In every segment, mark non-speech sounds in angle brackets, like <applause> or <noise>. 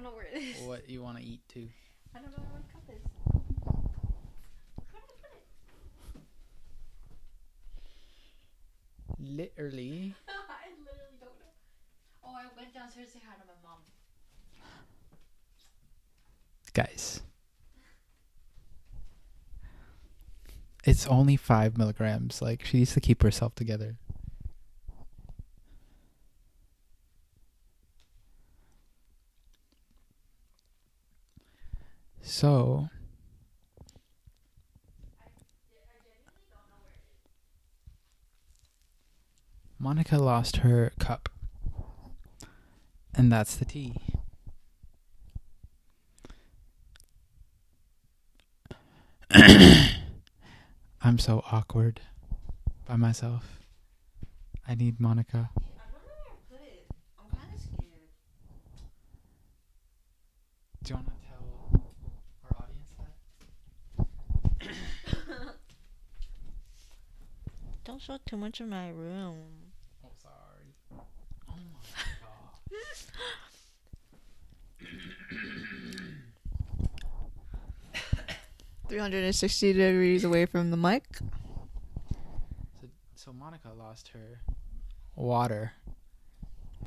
don't know where it is. what you want to eat too. I don't know where my cup is. Where did I put it? Literally. <laughs> I literally don't know. Oh, I went downstairs to say hi to my mom. Guys. It's only five milligrams. Like, she needs to keep herself together. So. Monica lost her cup. And that's the tea. <coughs> I'm so awkward by myself. I need Monica. I don't know where I put it. I'm kind of scared. Do you want to tell our audience that? Don't show too much of my room. Oh, sorry. Oh my god. 360 degrees away from the mic. So, so Monica lost her water.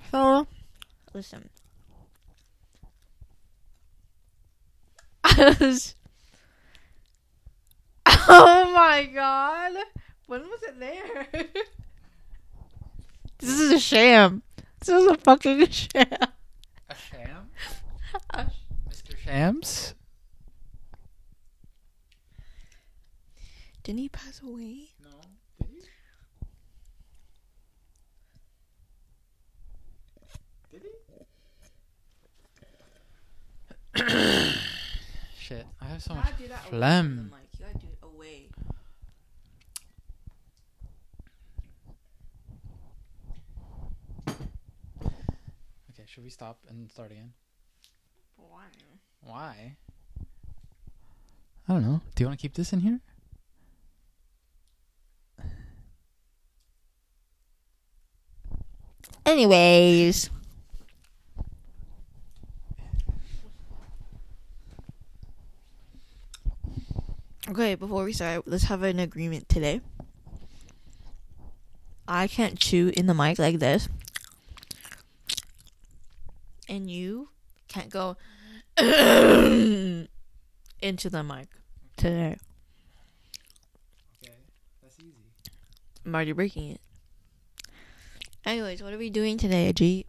So, listen. <laughs> oh my god. When was it there? <laughs> this is a sham. This is a fucking <laughs> sham. A sham? <laughs> Mr. Shams? Didn't he pass away? No. Did you? Did he? <coughs> Shit, I have so much phlegm. You gotta do it away. Okay, should we stop and start again? Why? Why? I don't know. Do you want to keep this in here? Anyways. Okay, before we start, let's have an agreement today. I can't chew in the mic like this. And you can't go <clears throat> into the mic today. Okay, that's easy. I'm already breaking it. Anyways, what are we doing today, Ajit?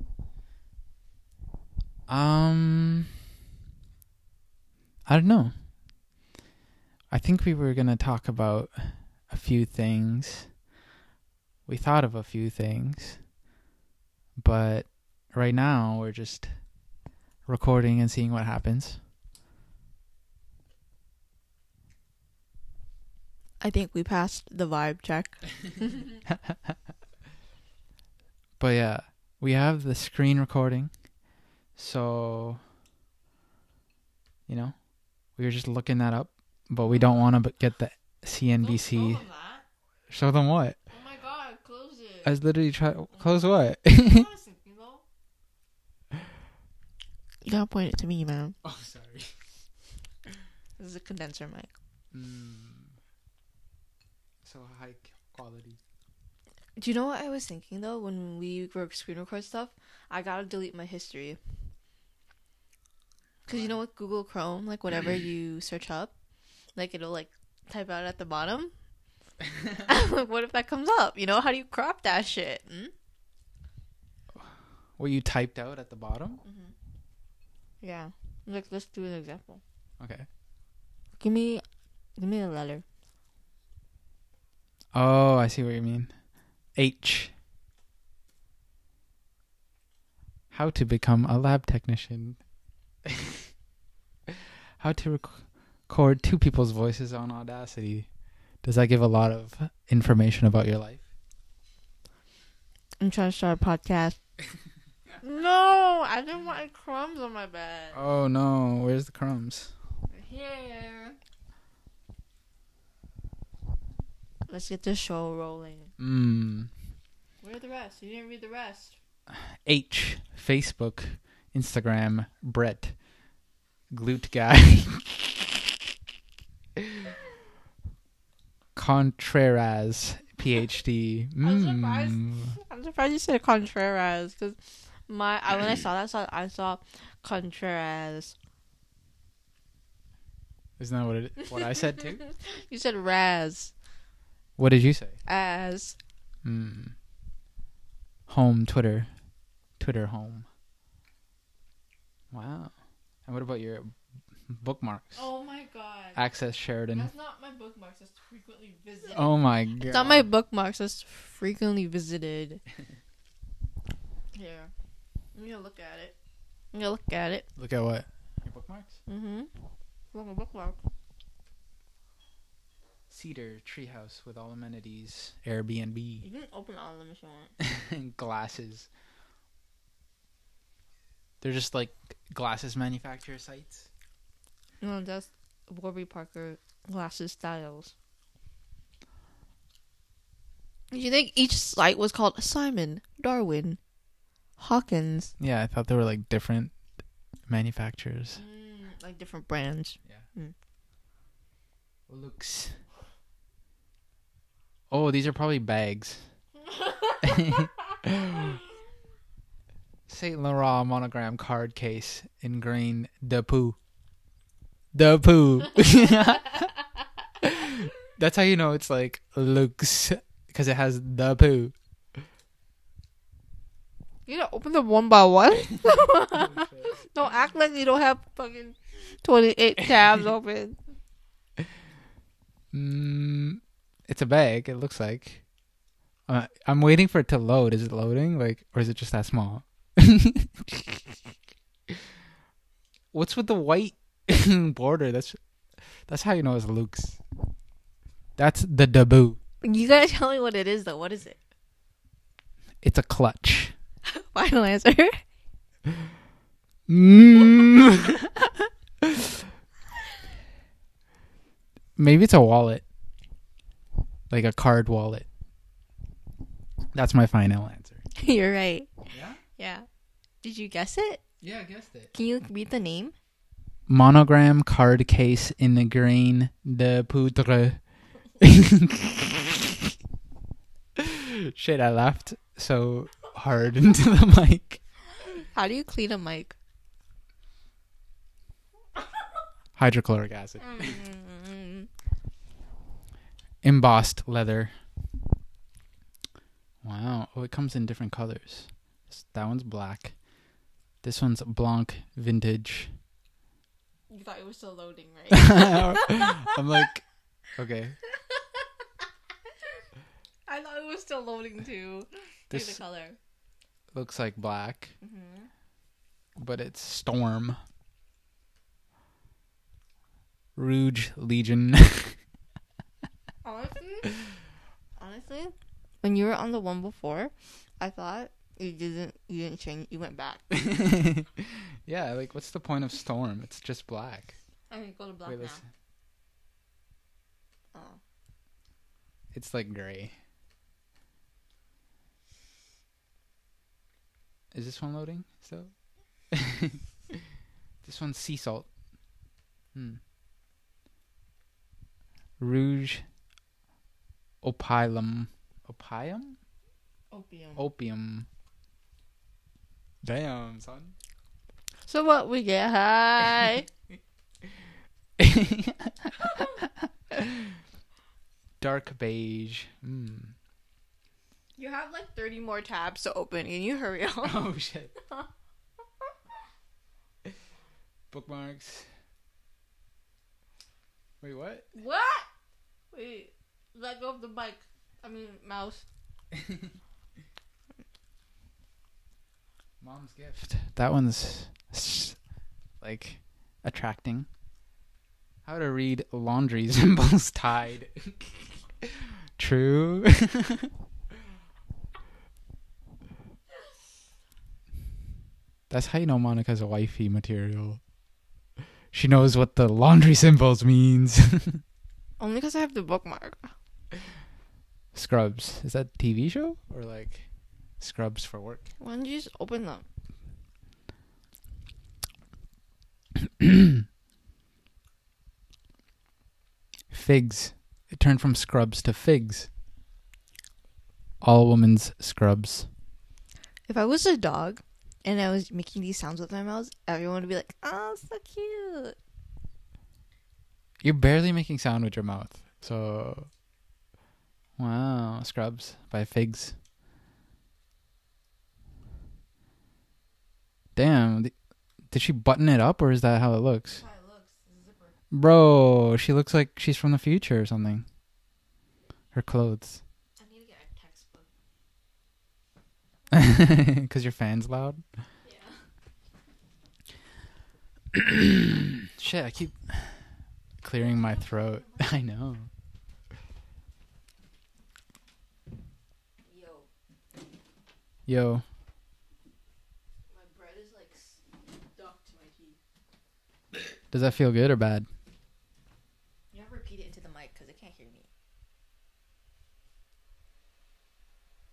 Um, I don't know. I think we were gonna talk about a few things. We thought of a few things, but right now we're just recording and seeing what happens. I think we passed the vibe check. <laughs> But yeah, we have the screen recording. So, you know, we were just looking that up, but we don't want to get the CNBC. Show them what? Oh my god, close it. I was literally trying. Close oh what? <laughs> you gotta point it to me, man. <laughs> oh, sorry. <laughs> This is a condenser mic. Mm. So high quality. Do you know what I was thinking though when we were screen record stuff? I gotta delete my history. Cause you know with Google Chrome, like whatever <clears throat> you search up, like it'll like type out at the bottom. <laughs> like, what if that comes up? You know, how do you crop that shit? Hmm? what you typed out at the bottom? Yeah. Like let's do an example. Okay. Give me, give me a letter. Oh, I see what you mean. H. How to become a lab technician. <laughs> How to rec- record two people's voices on Audacity. Does that give a lot of information about your life? I'm trying to start a podcast. <laughs> no, I didn't want crumbs on my bed. Oh no, where's the crumbs? Here. Let's get the show rolling. Mmm. Where are the rest? You didn't read the rest. H. Facebook. Instagram. Bret. Glute guy. <laughs> Contreras. PhD. I'm surprised. Mm. I'm surprised you said Contreras because my I, when I saw that saw I saw Contreras. Isn't that what it? What I said too? <laughs> you said Raz What did you say? as Hmm. Home Twitter. Twitter home. Wow. And what about your bookmarks? Oh my god. Access Sheridan. That's not my bookmarks. That's frequently visited. Oh my god. It's not my bookmarks. That's frequently visited. <laughs> Here. I'm gonna look at it. I'm gonna look at it. Look at what? Your bookmarks? Mm-hmm. Look at bookmark. Cedar treehouse with all amenities. Airbnb. You can open all of them if you want. and <laughs> glasses. They're just like glasses manufacturer sites. No, that's Warby Parker glasses styles. Do you think each site was called Simon, Darwin, Hawkins, Yeah, I thought they were like different manufacturers. mm, like different brands? Yeah. Mm. Looks. Oh, these are probably bags. <laughs> Saint Laurent monogram card case in green. The poo. The poo. <laughs> <laughs> That's how you know it's like looks because it has the poo. You know, open them one by one. <laughs> <laughs> don't act like you don't have fucking twenty-eight tabs open. Mm, it's a bag. It looks like. Uh, I'm waiting for it to load. Is it loading? Like, or is it just that small? <laughs> What's with the white border? That's that's how you know it's Luke's. That's the debut. You gotta tell me what it is, though. What is it? It's a clutch. Final answer. Mm. <laughs> Maybe it's a wallet, like a card wallet. That's my final answer. <laughs> You're right. Yeah. Yeah. Did you guess it? Yeah, I guessed it. Can you read the name? monogram card case in the grain de poudre. <laughs> Shit, I laughed so hard <laughs> into the mic. How do you clean a mic? Hydrochloric acid. Mm. Embossed leather. Wow. Oh, it comes in different colors. That one's black. This one's Blanc vintage. You thought it was still loading, right? <laughs> I'm like, okay. <laughs> I thought it was still loading too. This the color. Looks like black, hmm but it's Storm. Rouge Legion. <laughs> Honestly, honestly, when you were on the one before, I thought you didn't. You didn't change. You went back. <laughs> yeah, like what's the point of Storm? It's just black. I mean, go to black Wait, now. Oh. It's like gray. Is this one loading still? <laughs> this one's sea salt. Hmm. Rouge opilum. Opium? Opium. Opium. Damn, son. So what? We get high. <laughs> <laughs> Dark beige. Mm. You have like thirty more tabs to open. Can you hurry up? <laughs> Oh shit. <laughs> Bookmarks. Wait, what? what? Wait. Let go of the mic. I mean, mouse. <laughs> Mom's gift. That one's like attracting. How to read laundry symbols tied. True. That's how you know Monica's a wifey material. She knows what the laundry symbols means. <laughs> Only because I have the bookmark. Scrubs. Is that a TV show or like Scrubs for work? Why don't you just open them? <coughs> Figs. It turned from scrubs to figs. All women's scrubs. If I was a dog and I was making these sounds with my mouth, everyone would be like, "Oh, so cute." You're barely making sound with your mouth. So Wow, Scrubs by Figs. Damn, did she button it up or is that how it looks? How it looks, zipper. Bro, she looks like she's from the future or something. Her clothes. I need to get a textbook. <laughs> Because your fan's loud? Yeah. <clears throat> Shit, I keep clearing my throat. <laughs> I know. Yo, Yo, my bread is like stuck to my teeth. does that feel good or bad? You have to repeat it into the mic because it can't hear me.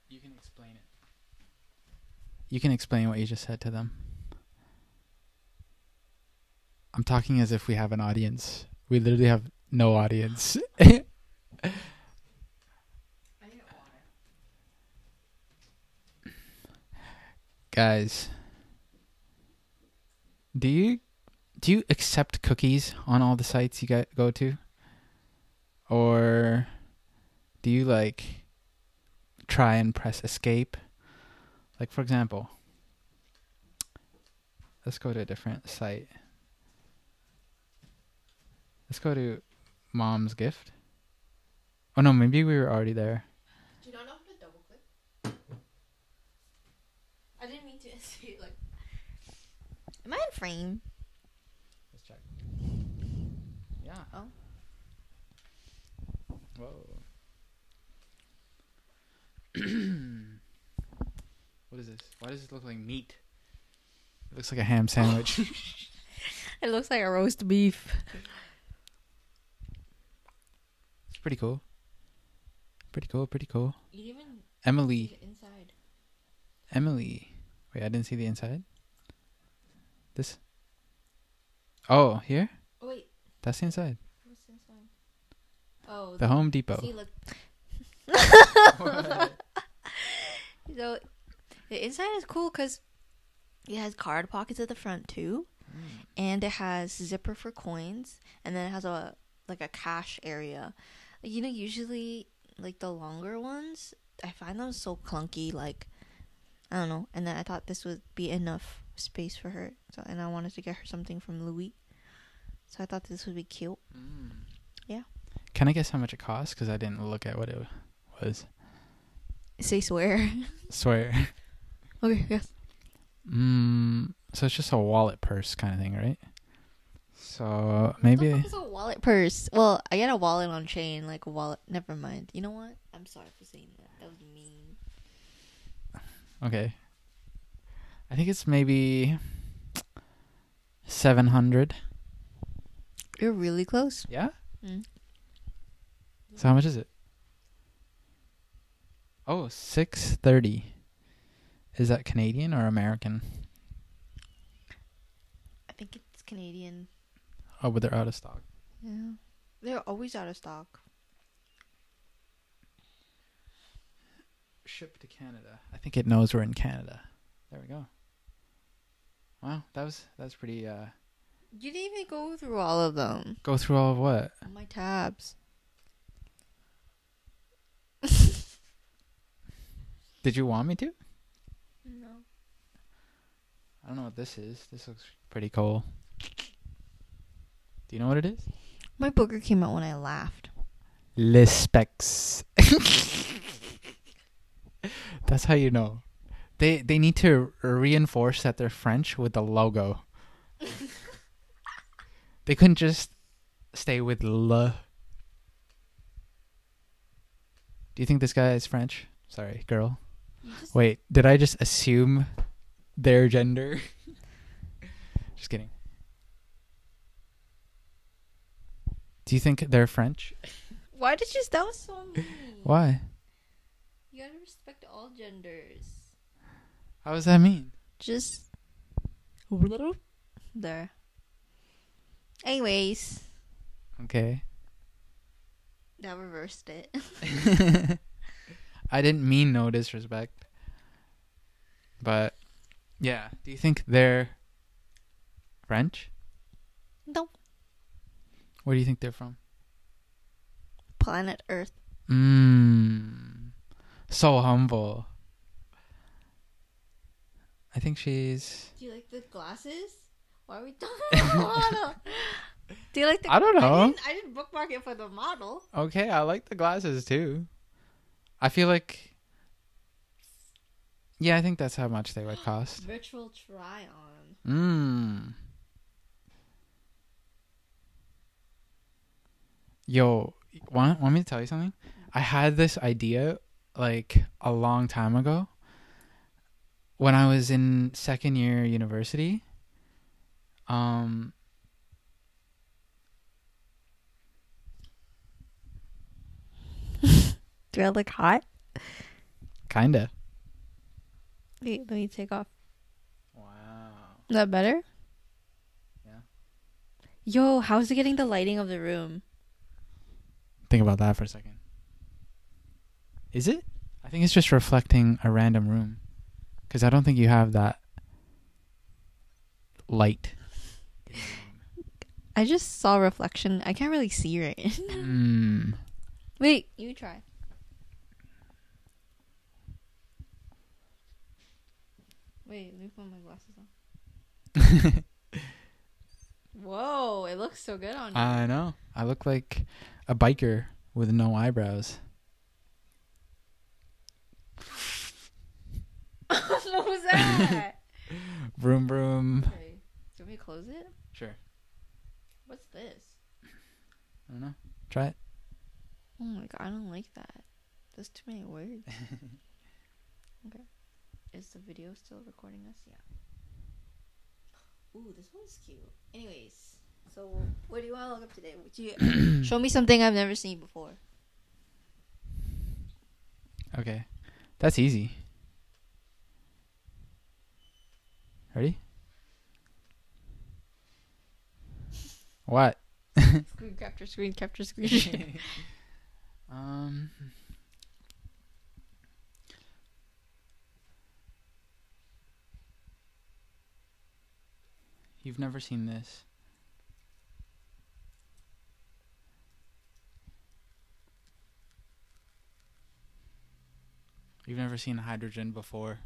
You can explain it. You can explain what you just said to them. I'm talking as if we have an audience. We literally have no audience. <laughs> I need water. Guys, do you do you accept cookies on all the sites you go to? Or do you like try and press escape? Like for example, let's go to a different site. Let's go to mom's gift. Oh no, maybe we were already there. Do you not know how to double click? I didn't mean to <laughs> say like. Am I in frame? Let's check. Yeah. Oh. Whoa. <clears throat> <clears throat> what is this? Why does this look like meat? It looks like a ham sandwich. <laughs> It looks like a roast beef. it's pretty cool. Pretty cool, pretty cool. You even Emily. see the inside. Emily. Wait, I didn't see the inside. This. Oh, here? Oh wait, That's the inside. what's inside? Oh, The Home Depot. See, look. <laughs> <laughs> so the inside is cool because it has card pockets at the front too, and it has zipper for coins, and then it has a like a cash area. You know, usually like the longer ones, I find them so clunky. Like I don't know. And then I thought this would be enough space for her. So and I wanted to get her something from Louis. So I thought this would be cute. Mm. Yeah. Can I guess how much it costs? Because I didn't look at what it was. Say swear. Swear. <laughs> okay. Yes. Mm, so it's just a wallet purse kind of thing, right? So maybe is a wallet purse? Well, I get a wallet on chain, like a wallet. Never mind. You know what? I'm sorry for saying that. That was mean. okay. I think it's maybe seven hundred. You're really close. Yeah. Mm. So how much is it? Oh, six thirty. Is that Canadian or American? I think it's Canadian. Oh, but they're out of stock. Yeah. They're always out of stock. Ship to Canada. I think it knows we're in Canada. There we go. Wow, that was that was pretty. uh You didn't even go through all of them. Go through all of what? My tabs. Did you want me to? No. I don't know what this is. This looks pretty cool. Do you know what it is? My booger came out when I laughed. Le Specs. <laughs> That's how you know. They they need to reinforce that they're French with the logo. <laughs> they couldn't just stay with le. Do you think this guy is French? Sorry, girl. Just- Wait, did I just assume their gender? <laughs> just kidding. Do you think they're French? Why did you? That was so mean. Why? You gotta respect all genders. How does that mean? Just little there. Anyways, Okay. that reversed it. <laughs> <laughs> I didn't mean no disrespect. But yeah, do you think they're French? no, Where do you think they're from? planet Earth. Mmm. So humble. I think she's Do you like the glasses? Why are we talking about the <laughs> model? Do you like the? I don't know. I didn't, I didn't bookmark it for the model. Okay, I like the glasses too. I feel like Yeah, I think that's how much they would <gasps> cost. Virtual try on. Mmm. Yo, want want me to tell you something? I had this idea like a long time ago when I was in second year university. Um Do I look hot? kinda. Wait, let me take off. Wow. Is that better? Yeah. Yo, how's it getting the lighting of the room? Think about that for a second. Is it? I think it's just reflecting a random room. Cuz I don't think you have that light. I just saw reflection. I can't really see right. <laughs> Hmm. Wait, you try. Wait, let me put my glasses on. <laughs> Whoa, it looks so good on you. I know. I look like a biker with no eyebrows. <laughs> <laughs> what was that? Vroom vroom. okay, do you want me to close it? Sure. What's this? I don't know. Try it. Oh my god, I don't like that. There's too many words. okay. Is the video still recording us? Yeah. Ooh, this one's cute. Anyways, so what do you want to look up today? Would you <coughs> show me something I've never seen before? Okay. That's easy. Ready? <laughs> What? Screen capture, screen capture, screen. <laughs> um. You've never seen this. You've never seen hydrogen before.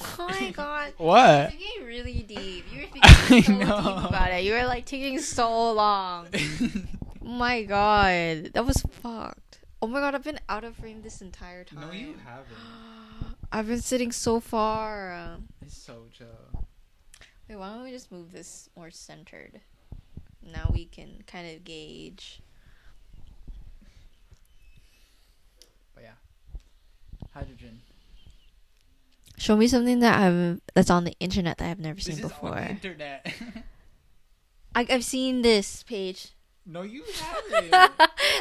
oh my <laughs> god. What? You're getting really deep. You were <laughs> I thinking so know. deep about it. You were like taking so long. Oh <laughs> my god. That was fucked. Oh my god, I've been out of frame this entire time. no, you haven't. <gasps> I've been sitting so far. Um, It's so chill. Wait, why don't we just move this more centered? Now we can kind of gauge. But yeah, hydrogen. Show me something that I've that's on the internet that I've never seen This the before. internet. <laughs> I, I've seen this page. no, you <laughs> haven't.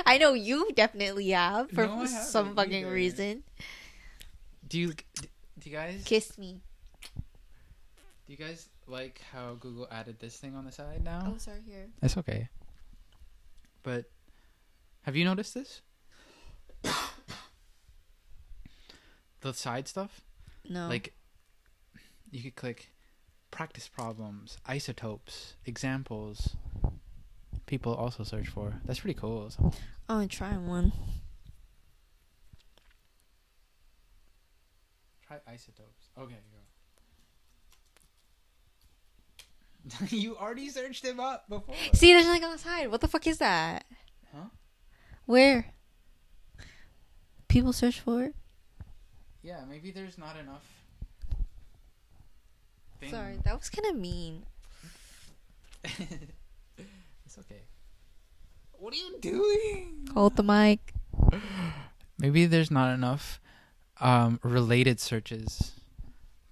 I know you definitely have for No, some fucking either. reason. do you do you guys Kiss me. do you guys like how Google added this thing on the side now? Oh, sorry. Here. It's okay. But have you noticed this? <coughs> the side stuff? No. Like you could click practice problems, isotopes, examples. People also search for. That's pretty cool. So- I want to try one. Try isotopes. Okay, go. <laughs> you already searched him up before. See, there's like on the side. What the fuck is that? Huh? Where? People search for it. Yeah, maybe there's not enough Sorry, that was kind of mean. <laughs> it's okay. What are you doing? Hold the mic. <laughs> Maybe there's not enough um, related searches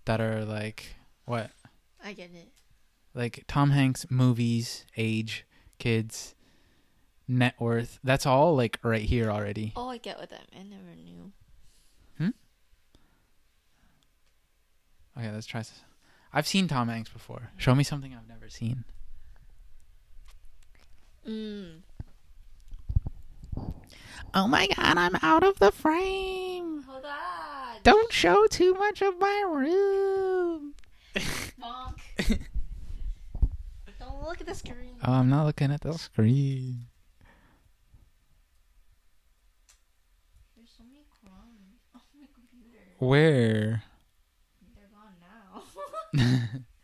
that are like what? I get it. Like Tom Hanks movies, age, kids, net worth. That's all like right here already. Oh, I get what that. I never knew. Okay, let's try. I've seen Tom Hanks before. Show me something I've never seen. Mm. Oh my god, I'm out of the frame. Hold on. Don't show too much of my room. Bonk. <laughs> Look at the screen. Oh, I'm not looking at the screen. There's so many crumbs. <laughs> Oh my computer. Where? They're gone now. <laughs> <laughs>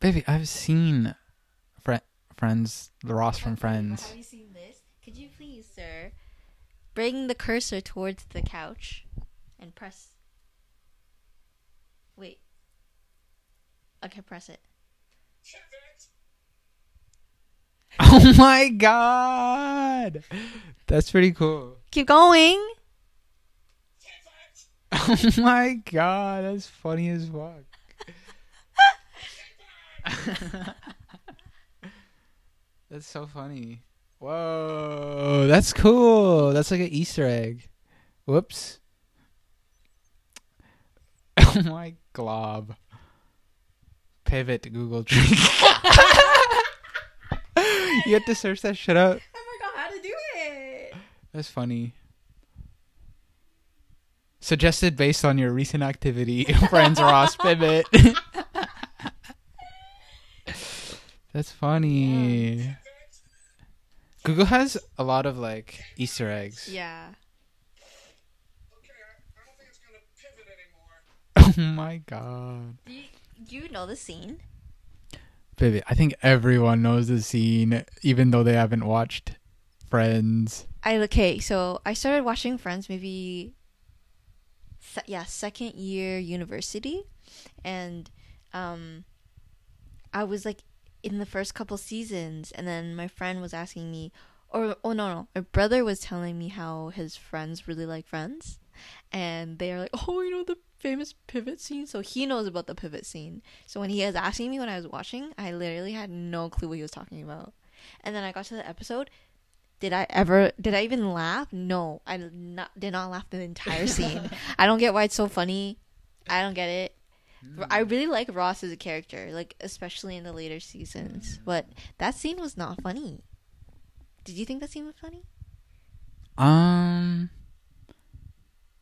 Baby, I've seen Fre- Friends, the Ross from Friends. Have you seen this? Could you please, sir, bring the cursor towards the couch and press. Wait. Okay, press it. <laughs> Oh my god! That's pretty cool. Keep going. <laughs> Oh my god, that's funny as fuck. <laughs> that's so funny. Whoa, that's cool. That's like an Easter egg. Whoops. <laughs> Oh my glob. Pivot Google Tree. <laughs> you have to search that shit up. I forgot how to do it. That's funny. Suggested based on your recent activity, friends Ross pivot. That's funny. Google has a lot of like Easter eggs. Yeah. Okay, I, I don't think it's gonna pivot anymore. <laughs> Oh my god. Do you, you know the scene? Baby, I think everyone knows the scene, even though they haven't watched Friends. I okay, so I started watching Friends maybe se- yeah, second year university and um I was like in the first couple seasons and then my friend was asking me or oh no no, my brother was telling me how his friends really like Friends and they're like, <laughs> "Oh, you know the famous pivot scene?" So he knows about the pivot scene. So when he was asking me when I was watching, I literally had no clue what he was talking about. And then I got to the episode did I ever did I even laugh? No, I not did not laugh the entire <laughs> scene. I don't get why it's so funny. I don't get it. I really like Ross as a character, like especially in the later seasons. But that scene was not funny. Did you think that scene was funny? Um,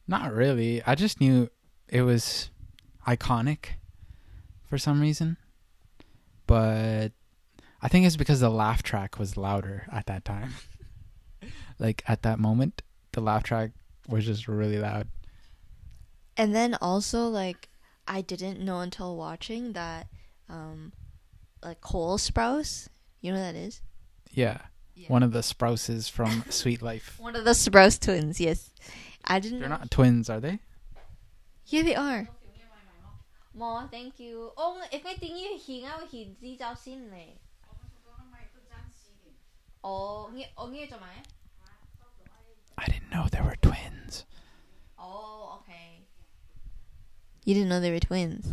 not really. I just knew it was iconic for some reason, but I think it's because the laugh track was louder at that time. <laughs> like at that moment, the laugh track was just really loud. And then also like I didn't know until watching that, um, like Cole Sprouse. You know that is? Yeah. yeah. One of the sprouses from <laughs> Suite Life. One of the Sprouse twins. Yes, I didn't. They're not twins, are they? Yeah, they are. oh thank you oh i didn't know there were twins. Oh, okay. You didn't know they were twins.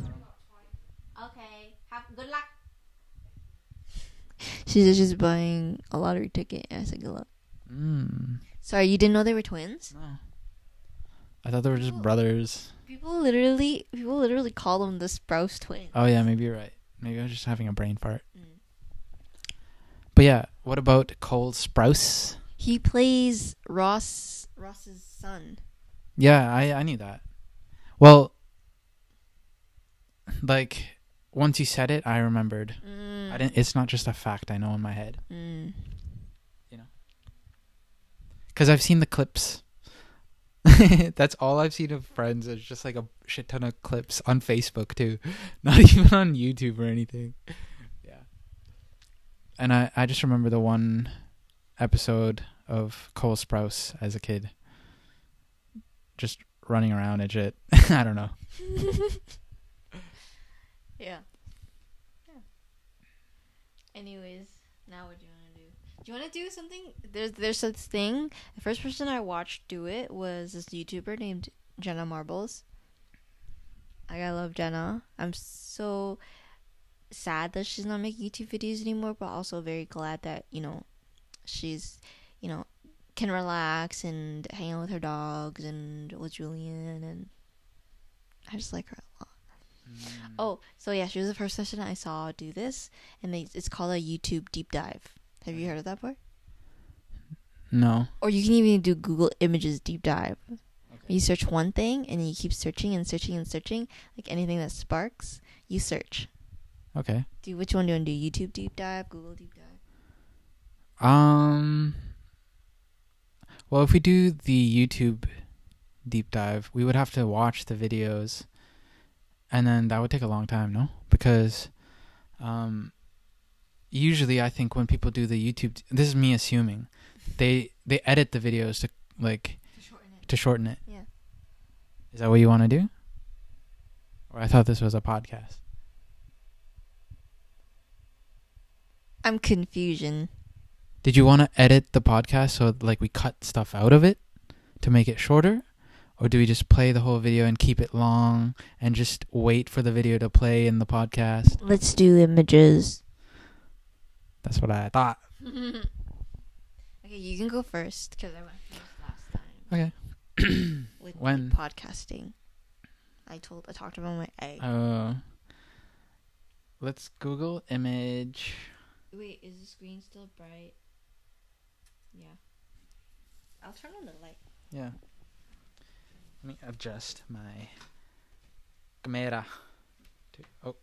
Okay. Have good luck. <laughs> She's just buying a lottery ticket. I said good luck. Mm, Sorry, you didn't know they were twins? no. I thought they were just brothers. People literally, people literally call them the Sprouse twins. Oh yeah, maybe you're right. Maybe I was just having a brain fart. Mm. But yeah, what about Cole Sprouse? He plays Ross, Ross's son. Yeah, I I knew that. Well, like once you said it, I remembered. Mm. I didn't. It's not just a fact I know in my head. Mm. You know? because I've seen the clips. <laughs> That's all I've seen of Friends. It's just like a shit ton of clips on Facebook too, <laughs> not even on YouTube or anything. Yeah. And I I just remember the one episode of Cole Sprouse as a kid, just running around and shit. <laughs> I don't know. Yeah. Yeah. Anyways, now what do you want to do? Do you want to do something? There's there's this thing. The first person I watched do it was this YouTuber named Jenna Marbles. Like I love Jenna. I'm so sad that she's not making YouTube videos anymore, but also very glad that you know she's you know can relax and hang out with her dogs and with Julian and I just like her. Oh, so yeah, she was the first person I saw do this, and they, it's called a YouTube deep dive. Have you heard of that before? No. Or you can even do Google Images deep dive. You search one thing, and you keep searching and searching and searching, like anything that sparks, you search. Okay. Do which one do you want to do? YouTube deep dive, Google deep dive. Um. Well, if we do the YouTube deep dive, we would have to watch the videos, and then that would take a long time, no? Because, um, usually I think when people do the YouTube, this is me assuming, they they edit the videos to like to shorten it. Yeah. Is that what you want to do? Or I thought this was a podcast. I'm confusion. Did you want to edit the podcast so like we cut stuff out of it to make it shorter? Or do we just play the whole video and keep it long and just wait for the video to play in the podcast? Let's do images. That's what I thought. <laughs> okay, you can go first because I went first last time. Okay. <coughs> With When? podcasting, I told I talked about my egg. Uh, let's Google image. Wait, is the screen still bright? Yeah. I'll turn on the light. Yeah. Let me adjust my camera. To, oh.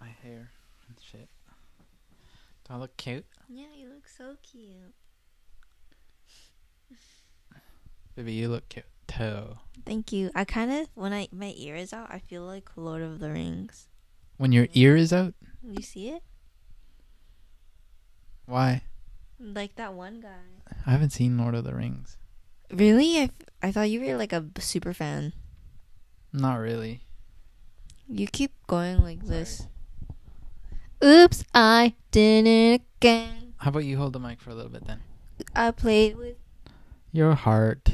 My hair and shit. Do I look cute? Yeah, you look so cute. Baby, you look cute too. Thank you. I kind of when I my ear is out, I feel like Lord of the Rings. When your ear is out? You see it? Why? Like that one guy. I haven't seen Lord of the Rings. Really? I, I thought you were like a super fan. Not really. You keep going like this. Oops, I did it again. How about you hold the mic for a little bit then? I played with Your heart.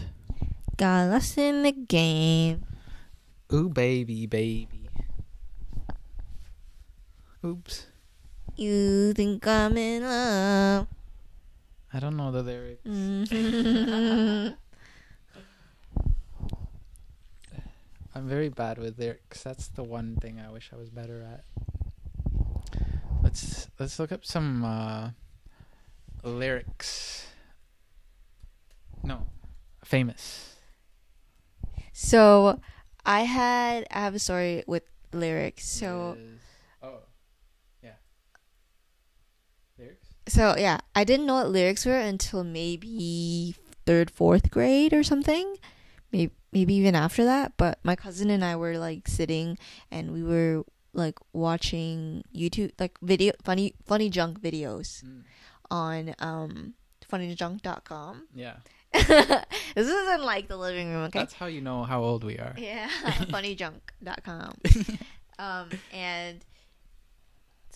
got lost in the game. Ooh, baby, baby. Oops. You think I'm in love. I don't know the lyrics. <laughs> I'm very bad with lyrics. That's the one thing I wish I was better at. Let's let's look up some uh, lyrics. No, famous. so, I had I have a story with lyrics. So, Is- oh, yeah. Lyrics. So yeah, I didn't know what lyrics were until maybe third, fourth grade or something. Maybe maybe even after that. But my cousin and I were like sitting and we were like watching YouTube like video funny funny junk videos Mm. on um funnyjunk.com. Yeah, <laughs> this isn't like the living room, okay? that's how you know how old we are. Yeah, <laughs> funnyjunk.com. <laughs> um, and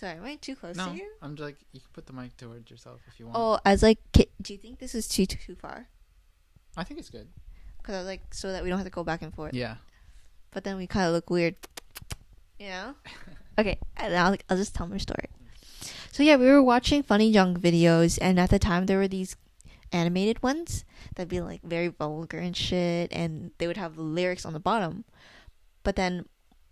sorry, am I too close no, to you? I'm just like you can put the mic towards yourself if you want. Oh, I was like, do you think this is too too far? I think it's good. Because I was like, so that we don't have to go back and forth. Yeah. But then we kind of look weird, <laughs> you know? <laughs> okay, and I'll I'll just tell my story. So yeah, we were watching funny junk videos, and at the time there were these animated ones that'd be like very vulgar and shit, and they would have lyrics on the bottom. But then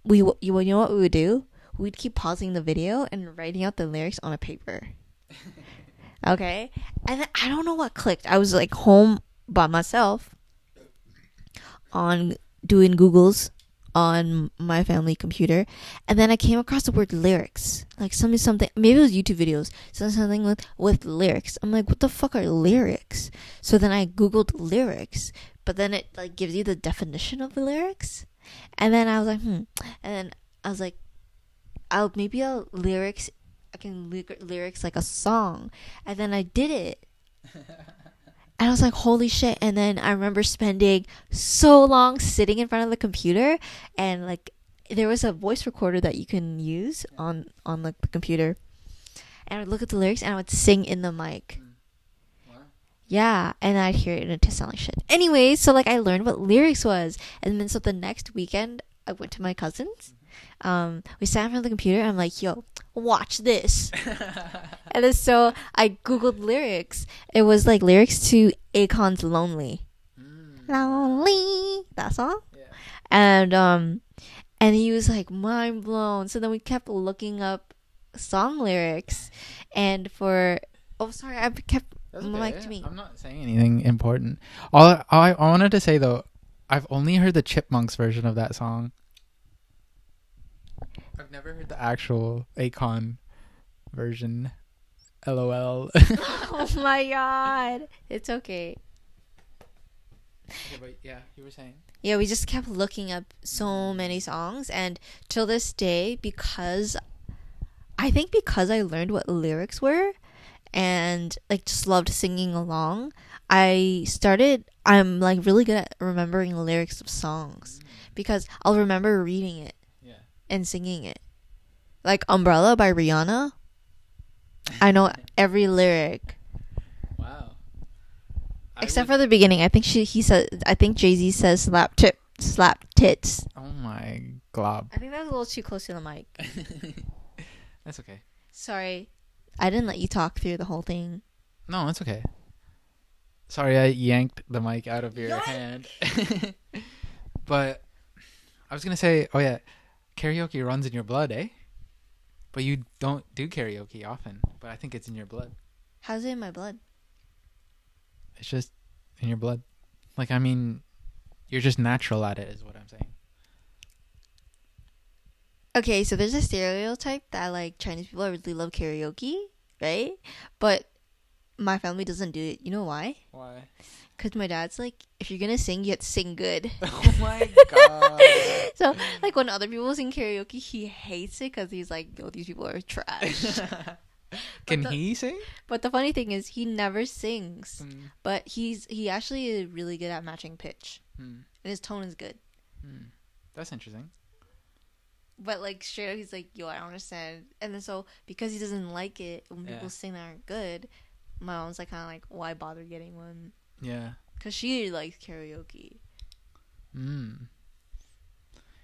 we you you know what we would do? We'd keep pausing the video and writing out the lyrics on a paper. <laughs> okay, and then I don't know what clicked. I was like home by myself on doing Googles on my family computer, and then I came across the word lyrics, like something something. Maybe it was YouTube videos, something something with with lyrics. I'm like, what the fuck are lyrics? So then I googled lyrics, but then it like gives you the definition of the lyrics, and then I was like, hmm, and then I was like, I'll maybe I'll lyrics. I can ly- lyrics like a song, and then I did it. <laughs> And I was like, holy shit. And then I remember spending so long sitting in front of the computer and like there was a voice recorder that you can use on on like the computer. And I would look at the lyrics and I would sing in the mic. Mm. Yeah, and I'd hear it and it sound like shit. Anyway, so like I learned what lyrics was, and then so the next weekend I went to my cousin's. Um, we sat in front of the computer. And I'm like, yo, watch this. <laughs> and then so I googled lyrics. It was like lyrics to Akon's "Lonely." Lonely, that song. Yeah. And um, and he was like mind blown. So then we kept looking up song lyrics, and for oh sorry, I kept That's okay. to me. I'm not saying anything important. All I I wanted to say though, I've only heard the Chipmunks version of that song. I've never heard the actual Akon version. LOL. <laughs> oh my god, it's okay. Okay, but yeah, you were saying. Yeah, we just kept looking up so many songs, and till this day, because I think because I learned what lyrics were, and like just loved singing along, I started. I'm like really good at remembering lyrics of songs mm. because I'll remember reading it Yeah. and singing it. Like "Umbrella" by Rihanna, I know <laughs> every lyric Wow. I except would- for the beginning. I think she he said. I think Jay Z says "slap tip, slap tits." Oh my glob. I think that was a little too close to the mic. <laughs> That's okay. Sorry, I didn't let you talk through the whole thing. No, it's okay. Sorry, I yanked the mic out of your Yoink! hand. <laughs> but I was gonna say, oh yeah, karaoke runs in your blood, eh? But you don't do karaoke often. But I think it's in your blood. How's it in my blood? It's just in your blood. Like I mean, you're just natural at it, is what I'm saying. Okay, so there's a stereotype that like Chinese people really love karaoke, right? But my family doesn't do it. You know why? Why? Because my dad's like, if you're gonna sing, you have to sing good. <laughs> oh my god. <laughs> so like when other people sing karaoke, he hates it because he's like, yo, these people are trash. <laughs> Can the- he sing? but the funny thing is, he never sings. Mm, But he's he actually is really good at matching pitch, mm, and his tone is good. mm. That's interesting. But like straight up, he's like, "Yo, I don't understand." And then so because he doesn't like it when Yeah. people sing that aren't good, my mom's like kind of like, "Why bother getting one?" Yeah. Because she likes karaoke. Mm.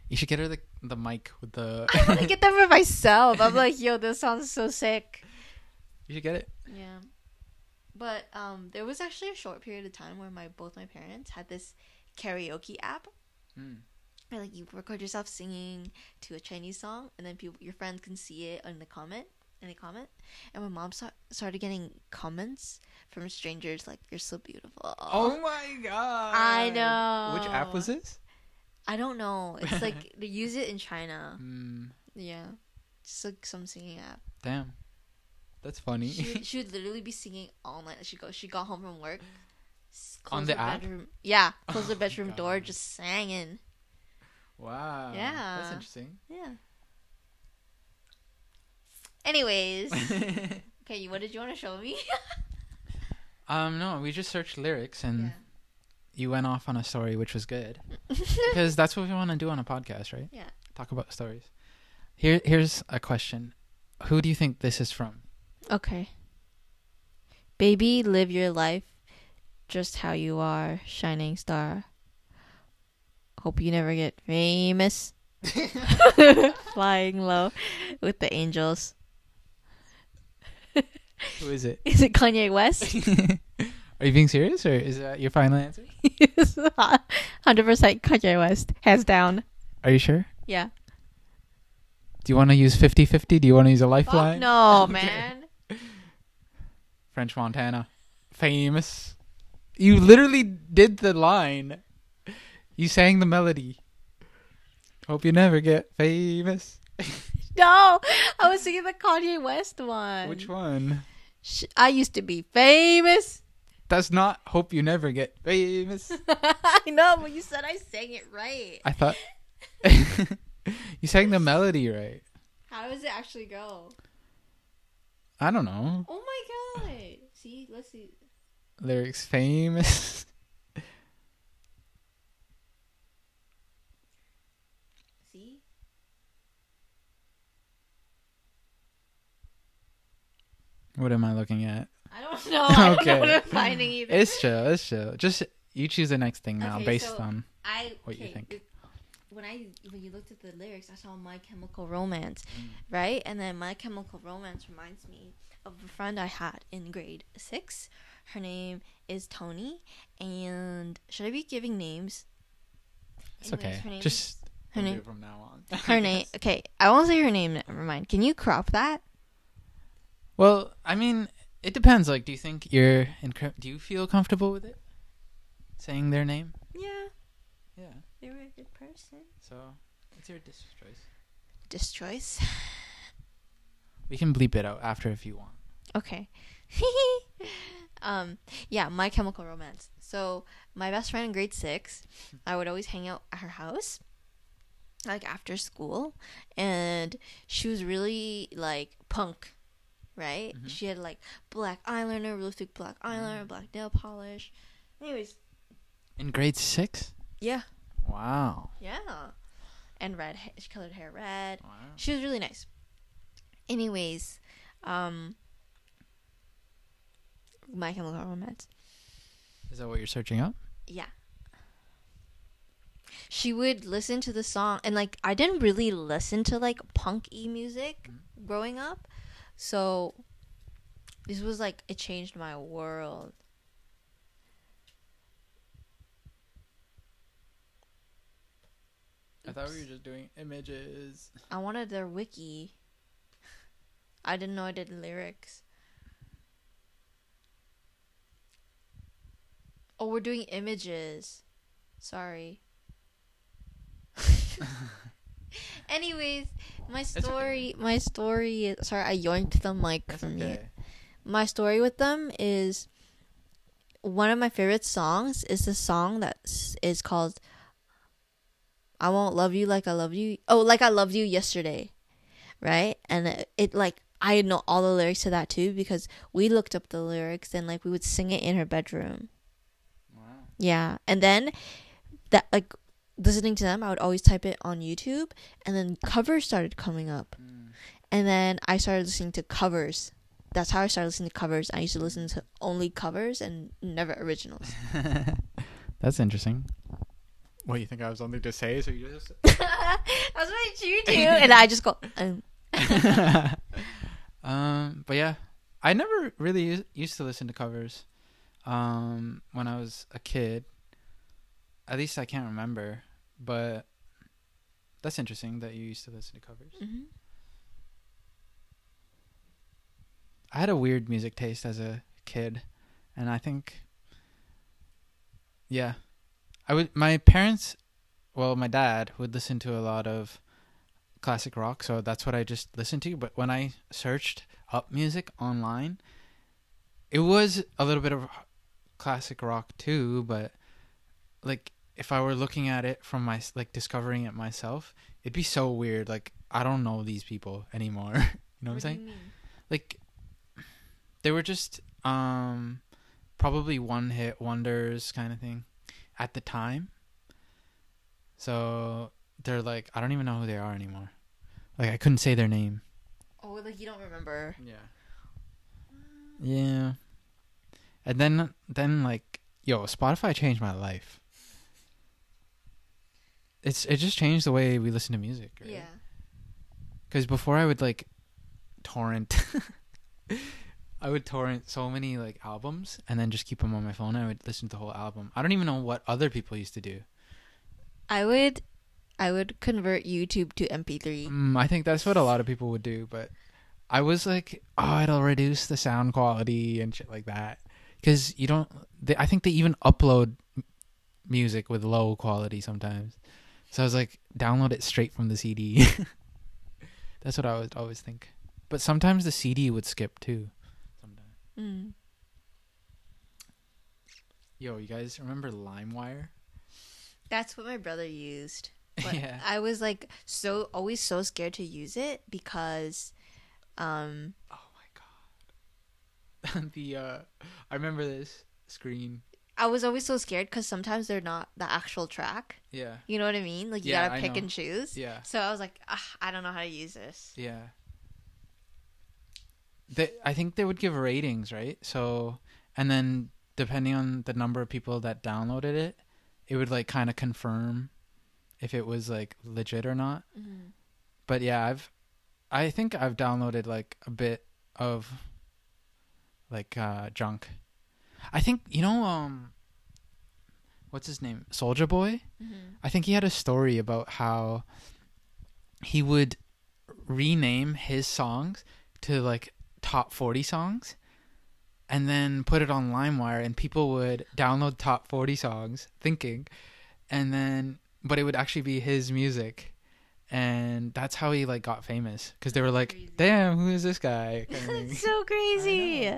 You should get her the the mic with the. I want to get that for myself. I'm <laughs> like, "Yo, this sounds so sick." you should get it. Yeah. But um, there was actually a short period of time where my both my parents had this karaoke app Mm. where like you record yourself singing to a Chinese song, and then people, your friends can see it in the comment, the comment. And my mom sta- started getting comments from strangers like, "You're so beautiful." Oh my god! I know. Which app was this? I don't know. It's like <laughs> they use it in China. Mm, Yeah, just like some singing app. damn, that's funny. She would, <laughs> she would literally be singing all night. She go. She got home from work. On the app? Bedroom, yeah, <laughs> close the Oh my bedroom door, just singing. wow. Yeah. That's interesting. Yeah. Anyways, <laughs> okay, what did you want to show me? <laughs> um, no, we just searched lyrics and yeah. you went off on a story, which was good <laughs> because that's what we want to do on a podcast, right? Yeah. Talk about stories. Here, here's a question. Who do you think this is from? Okay. Baby, live your life just how you are, shining star. Hope you never get famous. Flying low with the angels. Who is it? Is it Kanye West? <laughs> Are you being serious, or is that your final answer? <laughs> 100% Kanye West. Hands down. Are you sure? Yeah. Do you want to use 50-50? Do you want to use a lifeline? no, Okay. <laughs> man. French Montana. Famous. You literally did the line. You sang the melody. Hope you never get famous. No, I was singing the Kanye West one. Which one? I used to be famous. That's not hope you never get famous. <laughs> I know, but you said I sang it right. I thought <laughs> you sang the melody right. How does it actually go? I don't know. Oh my god! See, let's see. Lyrics famous. <laughs> See, What am I looking at? I don't know. I don't know Okay. what I'm finding either. It's chill. It's chill. Just you choose the next thing now, Okay, based so- on. I what you think. it- when I when you looked at the lyrics, I saw My Chemical Romance, right? And then My Chemical Romance reminds me of a friend I had in grade six. Her name is Tony, and should I be giving names? It's Anyways, okay. Just her name. from now on. <laughs> Her name. Okay, I won't say her name. Never mind. Can you crop that? Well, I mean, it depends. Like, do you think you're in? Do you feel comfortable with it? Saying their name? Yeah, Yeah. they were a good person. So it's your dis- choice. Dis choice. We can bleep it out after if you want. Okay. <laughs> um, yeah, My Chemical Romance. So my best friend in grade six, I would always hang out at her house, like after school, and she was really like punk, right? Mhm. She had like black eyeliner, really thick black eyeliner, black nail polish. Anyways, In grade six? yeah, Wow. yeah, and red. Ha- she colored hair red. Wow. She was really nice. Anyways, um, My Chemical Romance. Is that what you're searching up? Yeah. She would listen to the song, and like I didn't really listen to like punk e music growing up, so this was like it changed my world. I thought we were just doing images. I wanted their wiki. I didn't know I did lyrics. Oh, we're doing images. Sorry. <laughs> <laughs> <laughs> Anyways, my okay. story, my story. is- Sorry, I yoinked the mic That's from you. My story with them is one of my favorite songs is the song that is called "I Won't Love You Like I Love You." Oh, like I loved you yesterday, right? And it, it like I know all the lyrics to that too because we looked up the lyrics and like we would sing it in her bedroom. Wow. Yeah, and then that like listening to them, I would always type it on YouTube, and then covers started coming up, Mm. and then I started listening to covers. That's how I started listening to covers. I used to listen to only covers and never originals. <laughs> That's interesting. What you think I was something to say? So you just. <laughs> That's what you do, and I just go. Um. <laughs> um, but yeah, I never really used to listen to covers. Um, when I was a kid, at least I can't remember. But that's interesting that you used to listen to covers. Mhm. I had a weird music taste as a kid, and I think, yeah, I would. My parents, well, my dad would listen to a lot of classic rock, so that's what I just listened to. But when I searched up music online, it was a little bit of classic rock too. But like, if I were looking at it from my like discovering it myself, it'd be so weird. Like, I don't know these people anymore. <laughs> you know what I'm saying? like they were just um probably one hit wonders kind of thing at the time so they're like i don't even know who they are anymore like i couldn't say their name Oh, like you don't remember? yeah yeah and then then like yo spotify changed my life it's it just changed the way we listen to music right? Yeah. Because before I would like torrent, <laughs> I would torrent so many like albums and then just keep them on my phone. And I would listen to the whole album. I don't even know what other people used to do. I would, I would convert YouTube to MP3. Mm, I think that's what a lot of people would do, but I was like, oh, it'll reduce the sound quality and shit like that. Because you don't, they, I think they even upload music with low quality sometimes. So I was like, download it straight from the CD. <laughs> That's what I would always think. But sometimes the CD would skip too. Sometimes. Mm. Yo, you guys remember LimeWire? That's what my brother used. <laughs> But Yeah. I was like so always so scared to use it because um Oh my god. <laughs> the uh I remember this screen. I was always so scared because sometimes they're not the actual track. Yeah. You know what I mean? Like you Yeah, gotta pick and choose. Yeah. So I was like, I don't know how to use this. Yeah. They, I think they would give ratings, right? So, and then depending on the number of people that downloaded it, it would like kind of confirm if it was like legit or not. Mhm. But yeah, I've, I think I've downloaded like a bit of, like uh junk. I think you know um. What's his name? Soulja Boy. Mhm. I think he had a story about how he would rename his songs to like top 40 songs and then put it on LimeWire and people would download top 40 songs thinking and then but it would actually be his music and that's how he like got famous cuz they were like Crazy. damn who is this guy <laughs> kind of so crazy.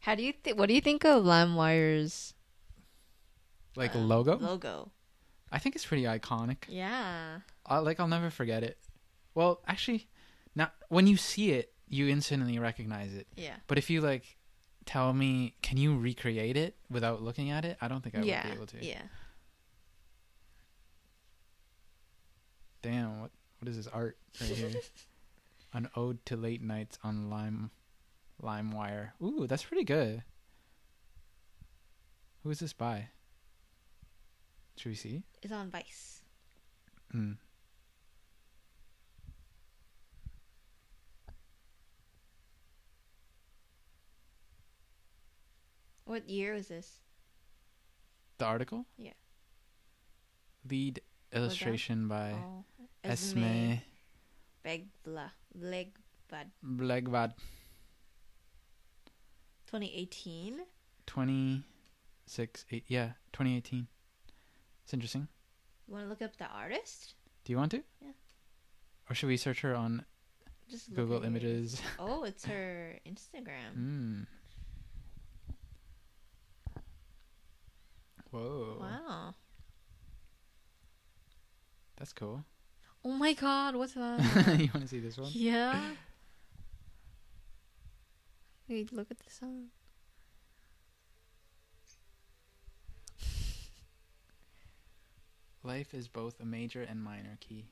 How do you think? What do you think of LimeWire's like uh, logo Logo. I think it's pretty iconic Yeah. I, like I'll never forget it well actually now when you see it you instantly recognize it Yeah. But if you like tell me, can you recreate it without looking at it? I don't think I yeah. would be able to. Yeah. Damn, what what is this art right here? <laughs> An ode to late nights on Lime LimeWire. Ooh, that's pretty good. Who is this by? Should we see? It's on Vice. Hmm. What year was this? The article? Yeah. Lead illustration by oh, Esme Begla Blegbad. Blegvad. 2018. 26 eight, yeah, 2018. It's interesting. You want to look up the artist? Do you want to? Yeah. Or should we search her on Just Google at it. Images? <laughs> Oh, it's her Instagram. Hmm. Whoa. Wow. That's cool. Oh my god, what's that? <laughs> you want to see this one? yeah. Wait, look at this song. Life is both a major and minor key.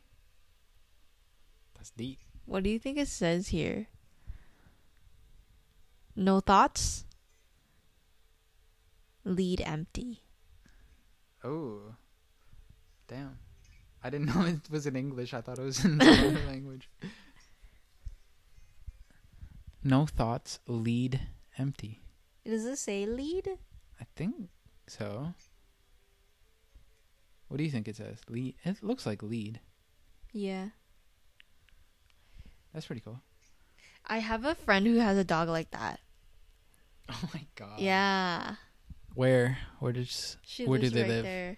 That's deep. What do you think it says here? No thoughts? Lead empty. Oh. Damn. I didn't <laughs> know it was in English. I thought it was in another <laughs> language. No thoughts, lead empty. Does it say lead? I think so. What do you think it says? Lead. It looks like lead. Yeah. That's pretty cool. I have a friend who has a dog like that. <laughs> Oh my god. yeah. Where? Where does? She Where do they right live? there.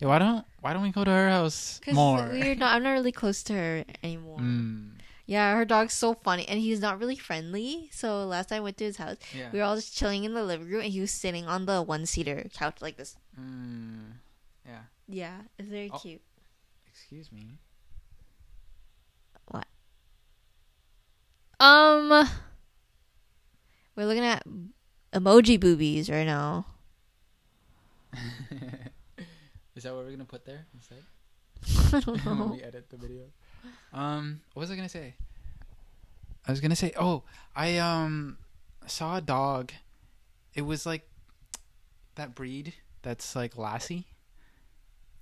Yeah, why don't Why don't we go to her house more? we're not. I'm not really close to her anymore. Mm, Yeah, her dog's so funny, and he's not really friendly. So last time I went to his house, yeah. we were all just chilling in the living room, and he was sitting on the one seater couch like this. Mm, yeah. It's very Oh. cute. Excuse me. What? Um, we're looking at emoji boobies right now. <laughs> Is that what we're gonna put there instead? <laughs> I don't <laughs> when we edit the video. Um, what was I gonna say? I was gonna say, oh, I um saw a dog. It was like that breed that's like Lassie.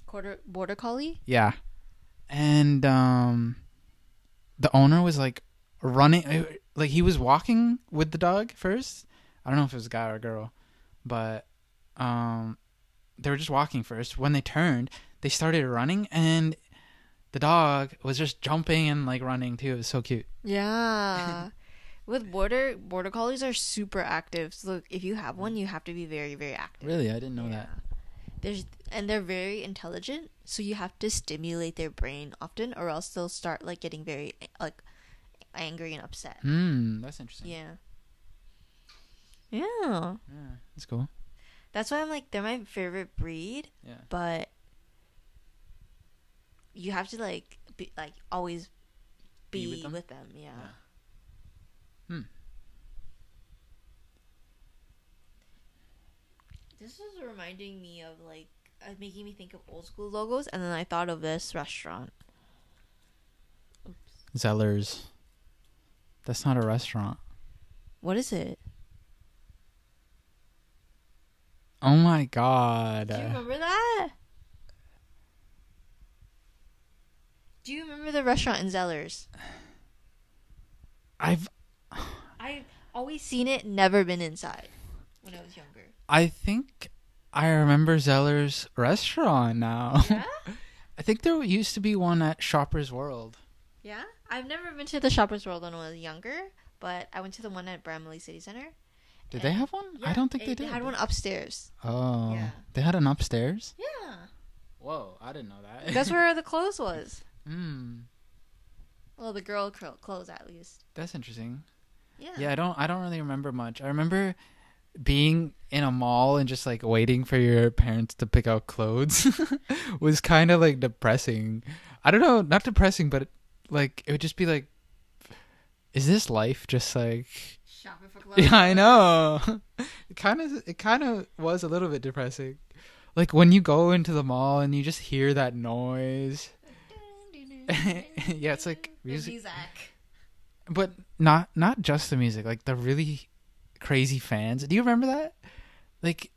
Quarter border collie. Yeah, and um, the owner was like running, uh, like he was walking with the dog first. I don't know if it was a guy or a girl, but um, they were just walking first. When they turned, they started running, and the dog was just jumping and like running too. It was so cute. Yeah. <laughs> With border border collies are super active. So if you have one, you have to be very very active. Really, I didn't know Yeah. that. There's and they're very intelligent, so you have to stimulate their brain often, or else they'll start like getting very like angry and upset. Hmm, that's interesting. Yeah. Yeah. Yeah, that's cool. That's why I'm like they're my favorite breed, Yeah. but you have to like be like always Be be, with them? with them. Yeah. Yeah. Hmm. This is reminding me of like uh, making me think of old school logos, and then I thought of this restaurant. Zellers. That's not a restaurant. What is it? Oh my god. Do you remember that? Do you remember the restaurant in Zellers? I've <sighs> I've always seen it, never been inside when I was younger. I think I remember Zeller's restaurant now. <laughs> Yeah? I think there used to be one at Shoppers World. yeah? I've never been to the Shoppers World when I was younger, but I went to the one at Bramalea City Center. Did they have one? Yeah, I don't think it- they did. They had one upstairs. Oh. Yeah. They had an upstairs? Yeah. Whoa, I didn't know that. That's where the <laughs> clothes was. Hmm. Well, the girl clothes at least. That's interesting. Yeah. Yeah, I don't I don't really remember much. I remember being in a mall and just like waiting for your parents to pick out clothes <laughs> was kind of like depressing. I don't know, not depressing, but like it would just be like is this life just like Shopping for <laughs> clothes. Yeah, I know. <laughs> It kind of it kind of was a little bit depressing. Like when you go into the mall and you just hear that noise. yeah, it's like music, but not not just the music, like the really crazy fans. Do you remember that? Like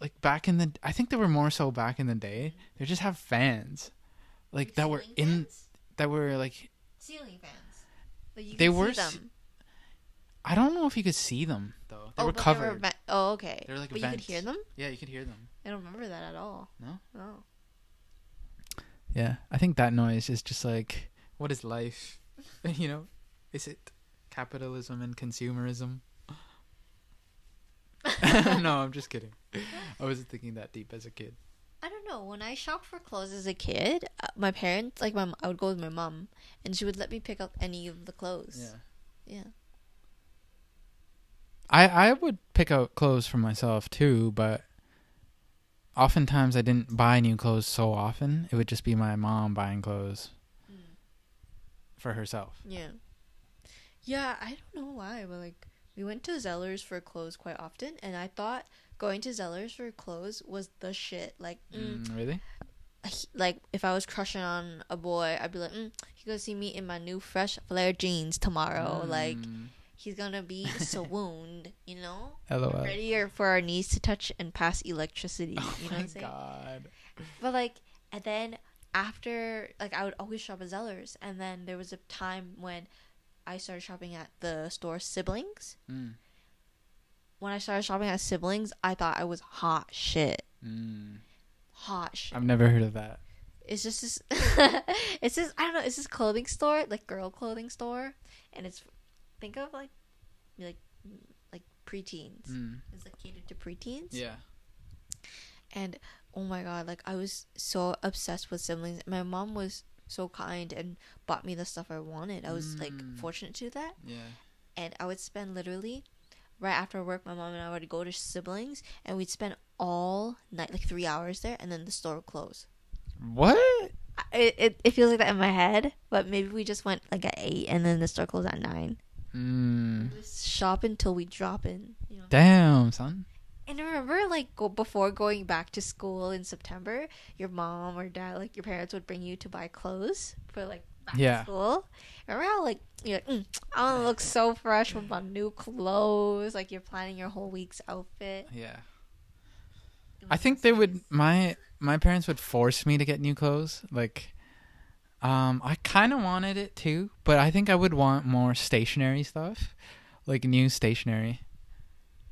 like back in the I think they were more so back in the day. They just have fans. Like that were in that were like ceiling fans. Like you They see were them. I don't know if you could see them though. They oh, were but covered. ve- oh, okay. They were like but you could hear them. yeah, you could hear them. I don't remember that at all. No? No. Yeah, I think that noise is just like, what is life? <laughs> you know, is it capitalism and consumerism? <laughs> <laughs> no, I'm just kidding. I wasn't thinking that deep as a kid. I don't know. When I shopped for clothes as a kid, uh, my parents, like my, I would go with my mom, and she would let me pick up any of the clothes. Yeah. Yeah. I I would pick out clothes for myself too, but oftentimes I didn't buy new clothes so often. It would just be my mom buying clothes for herself. Yeah. Yeah, I don't know why, but like we went to Zellers for clothes quite often, and I thought going to Zellers for clothes was the shit. Like, mm, Mm, really? like if I was crushing on a boy, I'd be like, mm, "You gonna see me in my new fresh flare jeans tomorrow?" Like Mm, he's gonna be <laughs> swooned, you know, LOL. ready for our knees to touch and pass electricity. Oh you know what my I'm saying? god. But like, and then after, like, I would always shop at Zellers, and then there was a time when I started shopping at the store Siblings. Mm, When I started shopping at Siblings, I thought I was hot shit. mm. Hot shit. I've never heard of that. it's just this. <laughs> it's this. I don't know. It's this clothing store, like girl clothing store, and it's think of like, like, like preteens. Mm. It's like catered to preteens. Yeah. and oh my god like i was so obsessed with siblings my mom was so kind and bought me the stuff i wanted i was like Mm. fortunate to do that Yeah. and i would spend literally right after work my mom and i would go to siblings and we'd spend all night like three hours there and then the store would close What? It, it, it feels like that in my head but maybe we just went like at eight and then the store closed at nine Mm. Shop until we drop in you know Damn, son. And remember, like go, before going back to school in September, your mom or dad, like your parents, would bring you to buy clothes for like back Yeah. to school. Remember how like you're like, mm, I want to look so fresh with my new clothes. Like you're planning your whole week's outfit. Yeah. I think they would my my parents would force me to get new clothes. Like um I kind of wanted it too, but I think I would want more stationary stuff. Like new stationery.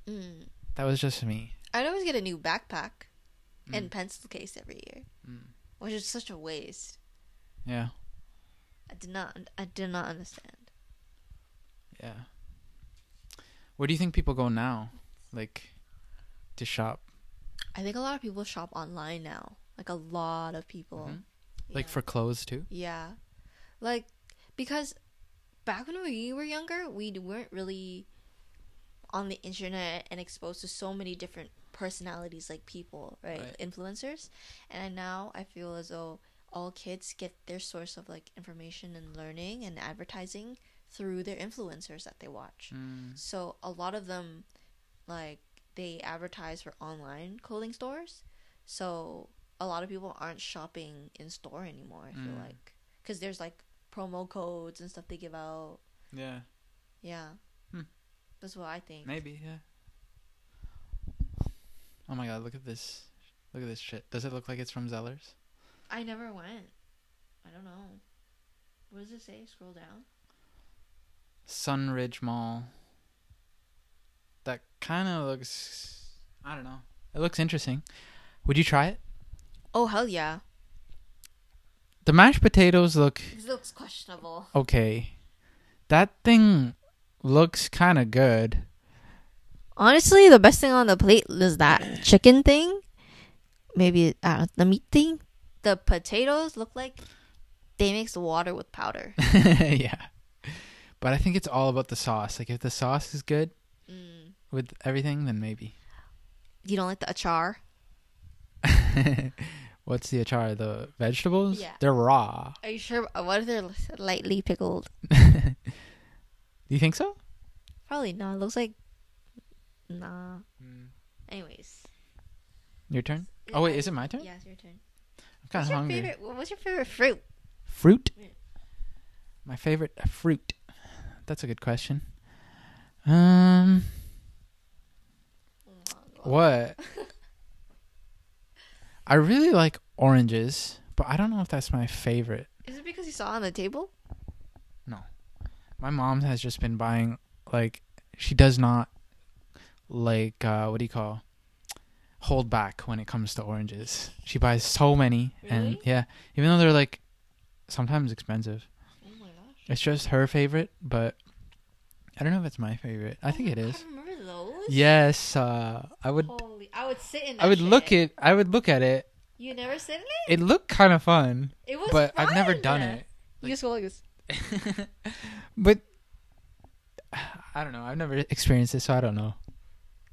Mm. That was just me. I'd always get a new backpack Mm. and pencil case every year, Mm. which is such a waste. Yeah. I did not. I did not understand. Yeah. Where do you think people go now? Like to shop? I think a lot of people shop online now. Like a lot of people. Mhm. Like for clothes too. Yeah. Like because back when we were younger, we weren't really on the internet and exposed to so many different personalities like people, right? Right. Influencers. And now I feel as though all kids get their source of like information and learning and advertising through their influencers that they watch. Mm. So a lot of them, like, they advertise for online clothing stores. So a lot of people aren't shopping in store anymore. I feel Mm. like because there's like promo codes and stuff they give out. Yeah. Yeah. That's what I think. Maybe. Yeah. Oh my god! Look at this. Look at this shit. Does it look like it's from Zellers? I never went. I don't know. What does it say? Scroll down. Sunridge Mall. That kind of looks. I don't know. It looks interesting. Would you try it? Oh hell yeah! The mashed potatoes look This looks questionable. okay. That thing looks kind of good. Honestly, the best thing on the plate is that chicken thing. Maybe uh, the meat thing. The potatoes look like they mix water with powder. <laughs> yeah. But I think it's all about the sauce. Like if the sauce is good Mm. with everything, then maybe. You don't like the achar? <laughs> What's the achar? The vegetables? Yeah. They're raw. Are you sure? What if they're lightly pickled? <laughs> Do you think so? Probably not. It looks like nah. Anyways. Your turn? Oh wait, is it my turn? Yeah, it's your turn. I'm kind What's of your hungry. favorite? What's your favorite fruit? Fruit? Yeah. My favorite fruit. That's a good question. Um, what? <laughs> I really like oranges, but I don't know if that's my favorite. Is it because you saw it on the table? My mom has just been buying like she does not like uh what do you call hold back when it comes to oranges. She buys so many and yeah, even though they're like sometimes expensive. Oh my gosh. It's just her favorite, but I don't know if it's my favorite. I think it is. Remember those. Yes, uh I would Holy, I would sit in. I would look it I would look at it. You never sit in it. It looked kind of fun, It was. but I've never done it. You just go like this. <laughs> but <sighs> I don't know. I've never experienced it, so I don't know.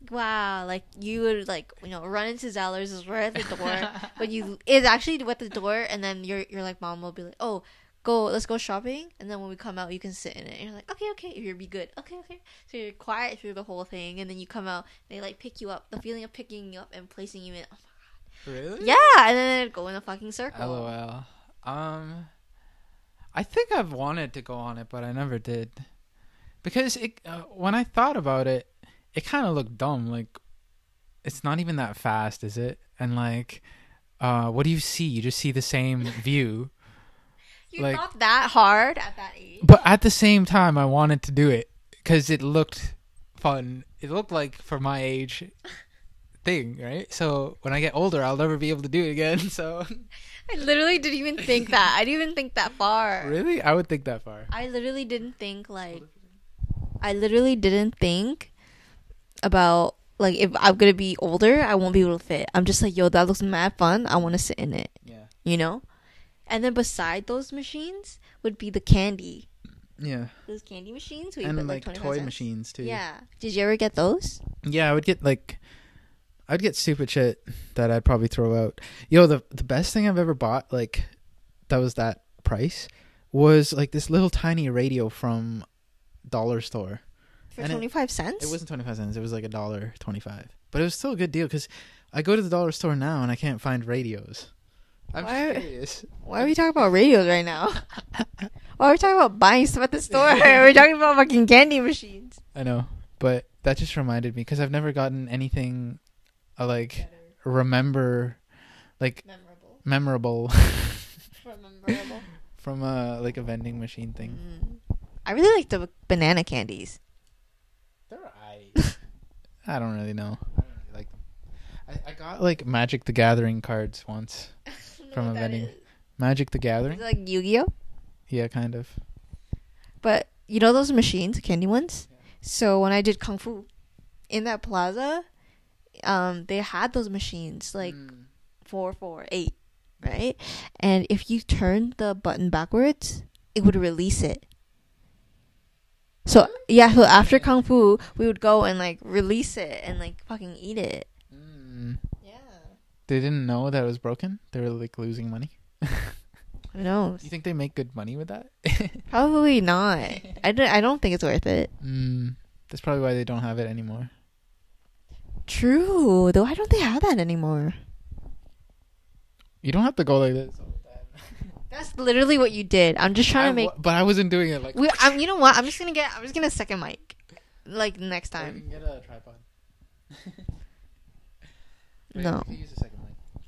Wow, like you would like you know run into Zellers is right at the door, <laughs> but you it's actually at the door, and then you're you're like mom will be like, oh, go let's go shopping, and then when we come out, you can sit in it. And you're like, okay, okay, you'll be good, okay, okay. So you're quiet through the whole thing, and then you come out, they like pick you up, the feeling of picking you up and placing you in. Oh, Really? yeah, and then go in a fucking circle. LOL. Um, I think I've wanted to go on it, but I never did. Because it, uh, when I thought about it, it kind of looked dumb. Like, it's not even that fast, is it? And like, uh, what do you see? You just see the same <laughs> view. You're like- not that hard at that age. But at the same time, I wanted to do it because it looked fun. It looked like for my age <laughs> thing, right? So when I get older, I'll never be able to do it again. <laughs> So I literally didn't even think that. I didn't even think that far. really, I would think that far. I literally didn't think like I literally didn't think about like if I'm gonna be older, I won't be able to fit. I'm just like, yo, that looks mad fun. I want to sit in it, Yeah. you know. And then beside those machines would be the candy, Yeah. those candy machines. and put, like 25 toy cents. machines too. Yeah. Did you ever get those? Yeah, I would get like I'd get stupid shit that I'd probably throw out. Yo, the the best thing I've ever bought, like that was that price, was like this little tiny radio from dollar store. For And it- 25 cents? It wasn't twenty five cents. It was like a dollar twenty five. But it was still a good deal because I go to the dollar store now and I can't find radios. I'm Why- serious. <laughs> Why are we talking about radios right now? <laughs> Why are we talking about buying stuff at the store? Are <laughs> We're talking about fucking candy machines. I know, but that just reminded me because I've never gotten anything uh, like remember, like Memorable. memorable Memorable. <laughs> from a like a vending machine thing. Mm. I really like the banana candies. They're alright. <laughs> I don't really know. I don't really like them. I, I got like Magic the Gathering cards once. <laughs> From a vending- Magic the Is Gathering? it like Yu-Gi-Oh? Yeah, kind of. But you know those machines, candy ones. So when I did kung fu in that plaza, um they had those machines like Mm. four four eight, right? And if you turn the button backwards, it would release it. So yeah, so after kung fu, we would go and like release it and like fucking eat it. Mm. Yeah. They didn't know that it was broken. They were like losing money. <laughs> Who knows? You think they make good money with that? Probably not. <laughs> I don't. I don't think it's worth it. mm. That's probably why they don't have it anymore. True. Though, why don't they have that anymore? You don't have to go like this time. <laughs> That's literally what you did. I'm just trying I to make. but I wasn't doing it like. We, I'm, you know what? I'm just gonna get. I'm just gonna second mic, like next Or you time. can get a tripod. <laughs> Wait, No. you can use a second mic.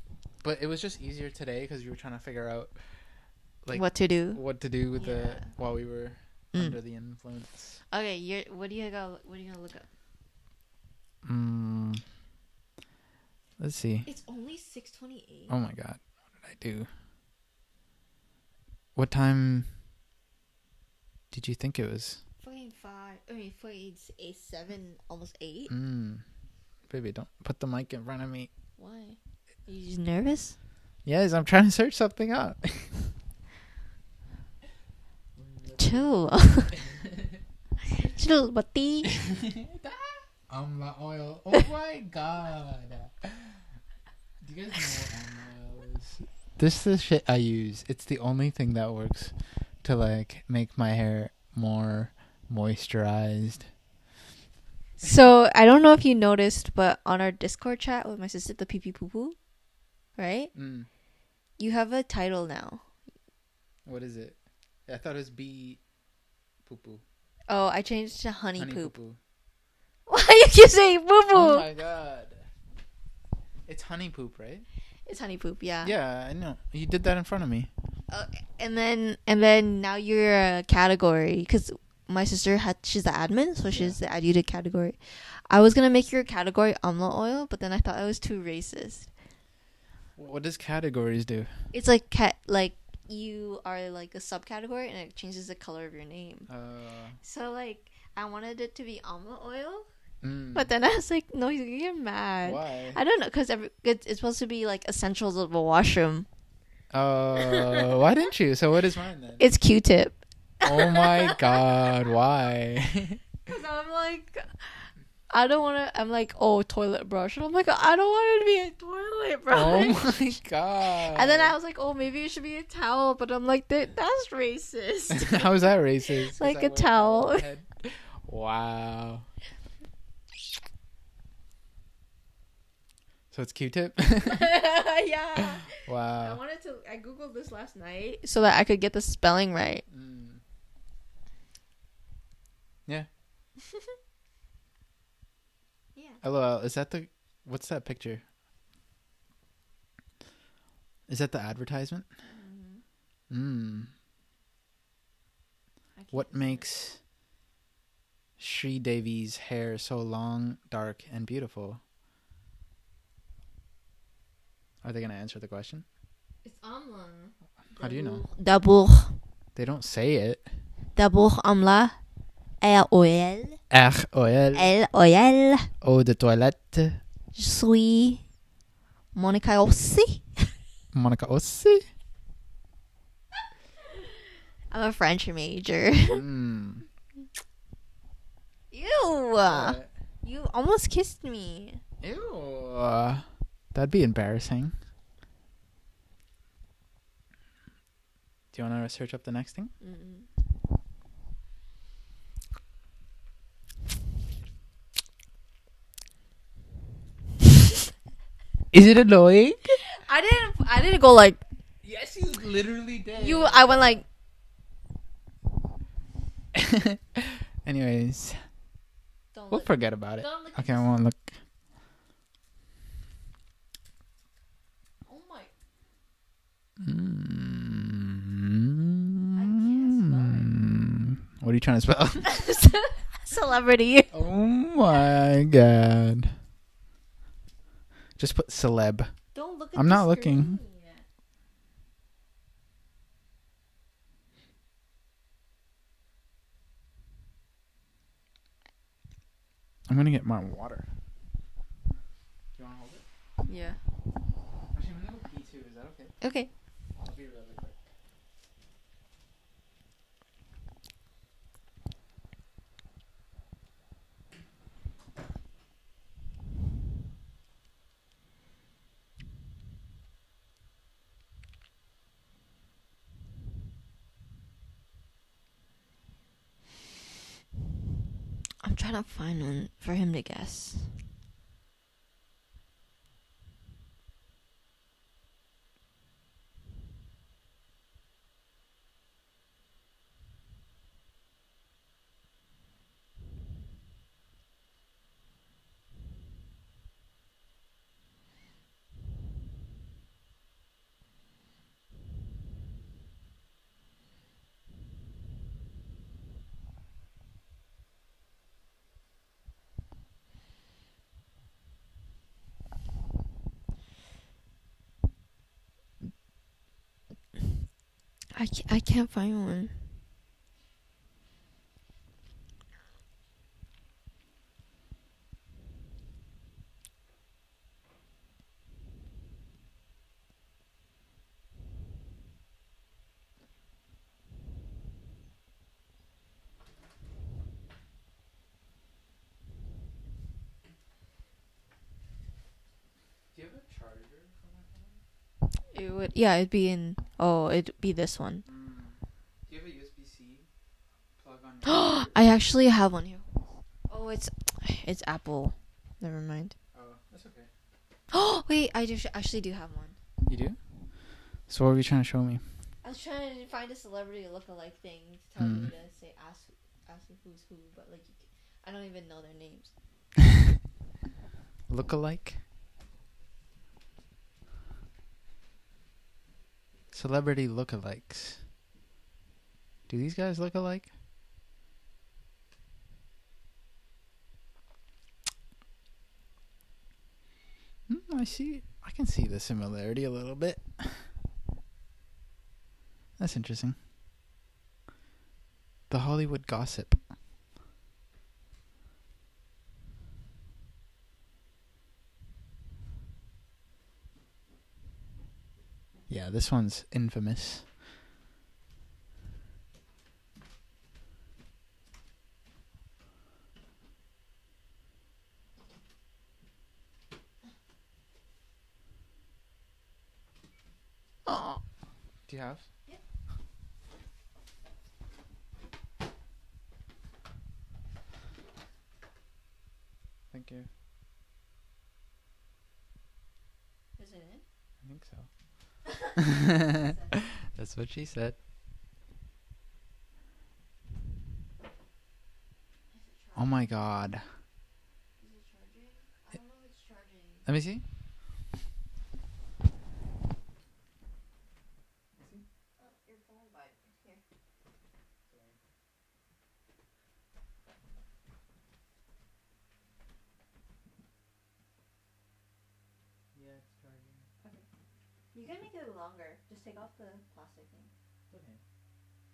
But it was just easier today because you were trying to figure out like what to do? what to do with the while we were Mm. under the influence. Okay, you're. What do you go? What are you gonna look up? Mm. Let's see. It's only six twenty eight. Oh my god, what did I do? What time did you think it was? Fucking five. I mean, fucking eight, seven, almost eight. Mm. Baby, don't put the mic in front of me. Why? Are you just nervous? Yes, I'm trying to search something up. <laughs> Chill. <laughs> <laughs> Chill, buddy. Amla oil. Oh my god. Do you guys know what amla oil is? This is the shit I use. It's the only thing that works to like make my hair more moisturized. So I don't know if you noticed, but on our Discord chat with my sister, the pee pee poo poo, right? Mm. You have a title now. What is it? I thought it was bee poo poo. Oh, I changed to honey, Honey poop. poo Why you keep saying poo poo? Oh my god. It's honey poop, right? It's honey poop, yeah. Yeah, I know. You did that in front of me. Uh, and then and then now you're a category because my sister had she's the admin, so she's the add category. I was gonna make your category amla oil, but then I thought it was too racist. What does categories do? It's like cat like you are like a subcategory and it changes the color of your name. Uh, So like I wanted it to be almond oil, mm. but then I was like, no, you're gonna get mad. why? I don't know because it's, it's supposed to be like essentials of a washroom. Uh, why didn't you? So what is mine then? It's Q-tip. oh my god, why? <laughs> Cause I'm like, I don't want to. I'm like, oh, toilet brush, and I'm like, I don't want it to be a toilet brush. oh my god. and then I was like, oh, maybe it should be a towel, but I'm like, that that's racist. <laughs> How is that racist? Is Like that a towel. on my head? Wow. So it's Q-tip. <laughs> yeah. Wow. I wanted to. I googled this last night so that I could get the spelling right. Mm. Yeah. <laughs> Yeah. LOL. Is that the? What's that picture? Is that the advertisement? Mm. What makes Sri Devi's hair so long, dark, and beautiful? Are they gonna answer the question? It's amla. How do you know? Dabur, They don't say it. Dabur amla. R O L R oil, L O L. eau de toilette, Je suis Monica aussi. <laughs> Monica aussi. <laughs> I'm a French major. Mm. Ew. What? You almost kissed me. Ew. That'd be embarrassing. Do you want to search up the next thing? Mm-mm. Is it annoying? I didn't. I didn't go like Yes, you literally did. you. I went like. <laughs> Anyways, Don't we'll look- forget about it. don't look Okay, I won't look. Oh my. Mm. What are you trying to spell? <laughs> Celebrity. oh my god. Just put celeb. Don't look. I'm not looking. I'm gonna get my water. you want to hold it? Yeah. Actually, I'm gonna go pee too. Is that okay? Okay. I'll be really quick. Trying to find one for him to guess. I can't, find one. Do you have a charger? It would yeah, it'd be in oh, it'd be this one. Mm. Do you have a USB C plug on? <gasps> your I actually have one here. Oh, it's it's Apple. Never mind. Oh, that's okay. Oh <gasps> wait, I do actually do have one. You do? So what were you trying to show me? I was trying to find a celebrity look-alike thing to tell Hmm. you to say ask ask who's who, but like I don't even know their names. <laughs> Look-alike? Celebrity look-alikes. Do these guys look alike? Hmm, I see. I can see the similarity a little bit. That's interesting. The Hollywood gossip. Yeah, this one's infamous. Oh. Do you have? Yep. Thank you. Is it in? I think so. <laughs> That's what she said. Oh my god. Is it charging? I don't know if it's charging. Let me see. Oh, your phone by here. Yeah, it's charging. You can make it longer. Just take off the plastic thing. Okay.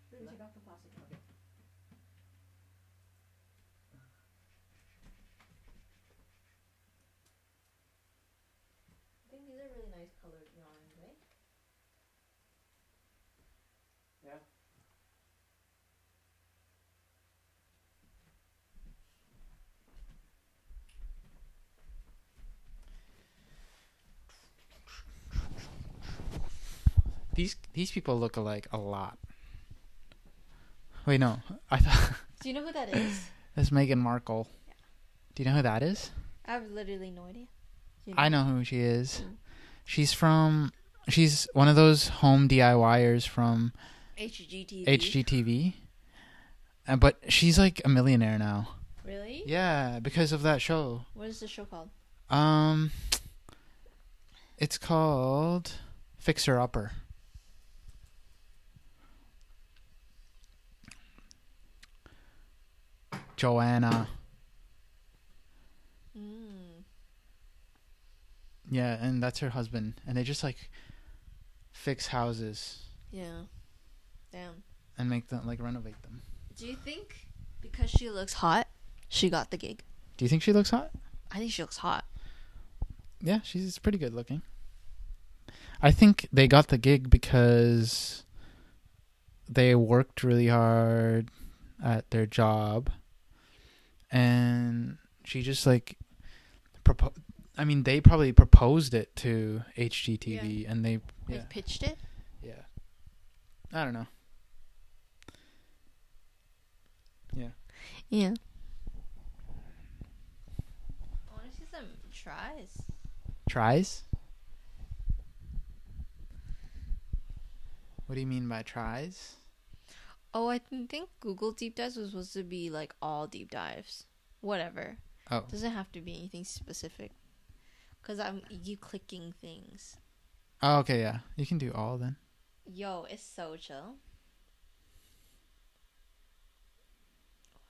Should take off the plastic. Okay. I think these are really nice colored yarns, right? Yeah. These these people look alike a lot. Wait, no. I thought <laughs> Do you know who that is? that's Meghan Markle. Do you know who that is? I have literally no idea. You I know who she is. Who? She's from. She's one of those home DIYers from HGTV. HGTV. Uh, but she's like a millionaire now. Really? Yeah, because of that show. What is the show called? Um, it's called Fixer Upper. Joanna. Mm. Yeah, and that's her husband. And they just like fix houses Yeah. Damn. and make them like renovate them. Do you think because she looks hot, she got the gig? Do you think she looks hot? I think she looks hot. yeah, she's pretty good looking. I think they got the gig because they worked really hard at their job, and she just like propo- I mean, they probably proposed it to HGTV, and they They yeah pitched it. yeah. I don't know. Yeah. Yeah. I want to see some tries. Tries? What do you mean by tries? Oh, I th- think Google deep dives was supposed to be like all deep dives. Whatever. Oh. Doesn't have to be anything specific. Cause I'm you clicking things. Oh, okay, yeah. You can do all then. Yo, it's so chill.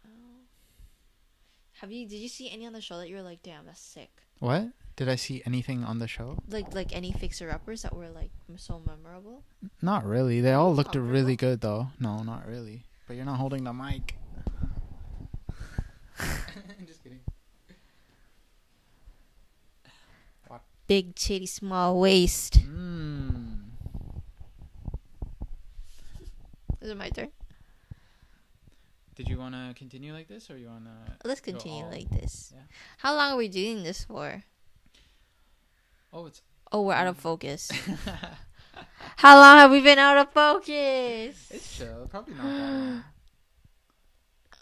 Wow. Have you? Did you see any on the show that you were like, damn, that's sick? What? Did I see anything on the show? Like, like any fixer uppers that were like so memorable. Not really. They all looked Comparable? really good though. No, not really. But you're not holding the mic. <laughs> Just kidding. What? Big titty, small waist. Mmm. Is it my turn? Did you want to continue like this, or you want to? Let's continue all- like this. yeah. How long are we doing this for? Oh, it's. Oh, we're out of focus. <laughs> How long have we been out of focus? it's chill. Probably not that long. <gasps>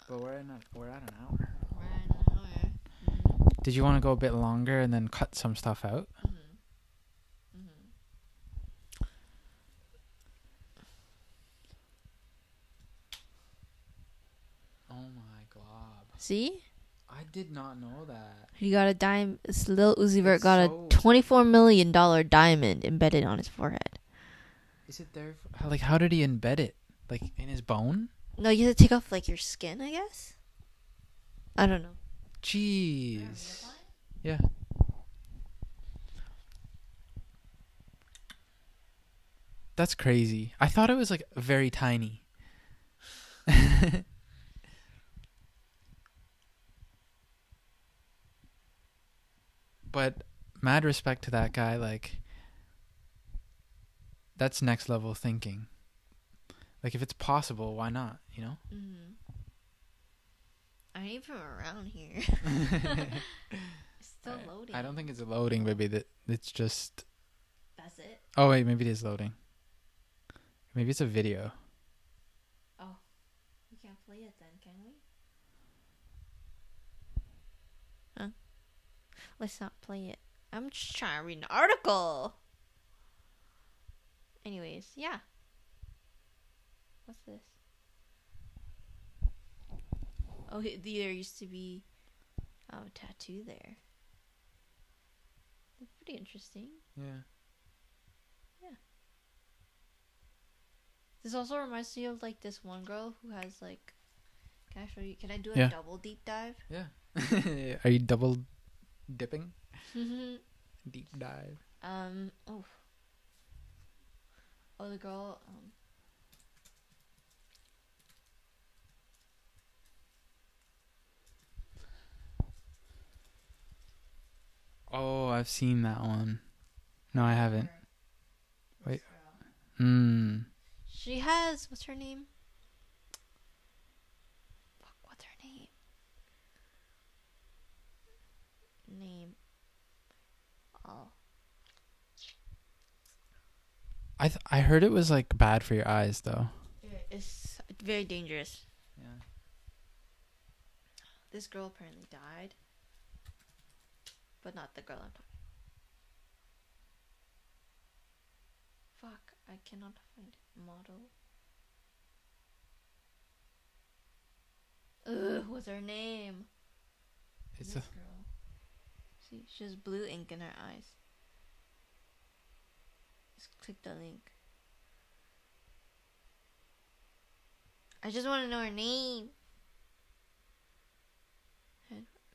But we're in a, we're at an hour. We're at an hour. Did you want to go a bit longer and then cut some stuff out? Mhm. Mhm. Oh my glob. See, I did not know that. he got a dime. This Lil Uzi Vert It's got so- a twenty-four million dollar diamond embedded on his forehead. Is it there? For, like, how did he embed it? Like in his bone? No, you have to take off like your skin, I guess. I don't know. Jeez. Yeah. That's crazy. I thought it was like very tiny. <laughs> but mad respect to that guy like that's next level thinking. Like if it's possible, why not, you know? Mm-hmm. I ain't even around here. <laughs> Still I- loading. I don't think it's loading, baby. That it's just That's it. Oh wait, maybe it is loading. Maybe it's a video. Oh, we can't play it then, can we? Huh? Let's not play it. I'm just trying to read an article. Anyways, yeah. What's this? Oh, there used to be um, a tattoo there. That's pretty interesting. Yeah. Yeah. This also reminds me of like this one girl who has like. Can I show you? Can I do a Yeah. double deep dive? Yeah. <laughs> Are you double dipping? um. Deep dive. Um. Oh. Oh, the girl. Um. Oh, I've seen that one. No, I haven't. Wait. This. Hmm. She has what's her name? Fuck, what's her name? Name. Oh. I th- I heard it was like bad for your eyes though. It's very dangerous. Yeah. This girl apparently died. But not the girl I'm talking. Fuck, I cannot find model. Ugh, what's her name? It's a this girl. See, she has blue ink in her eyes. Just click the link. I just want to know her name.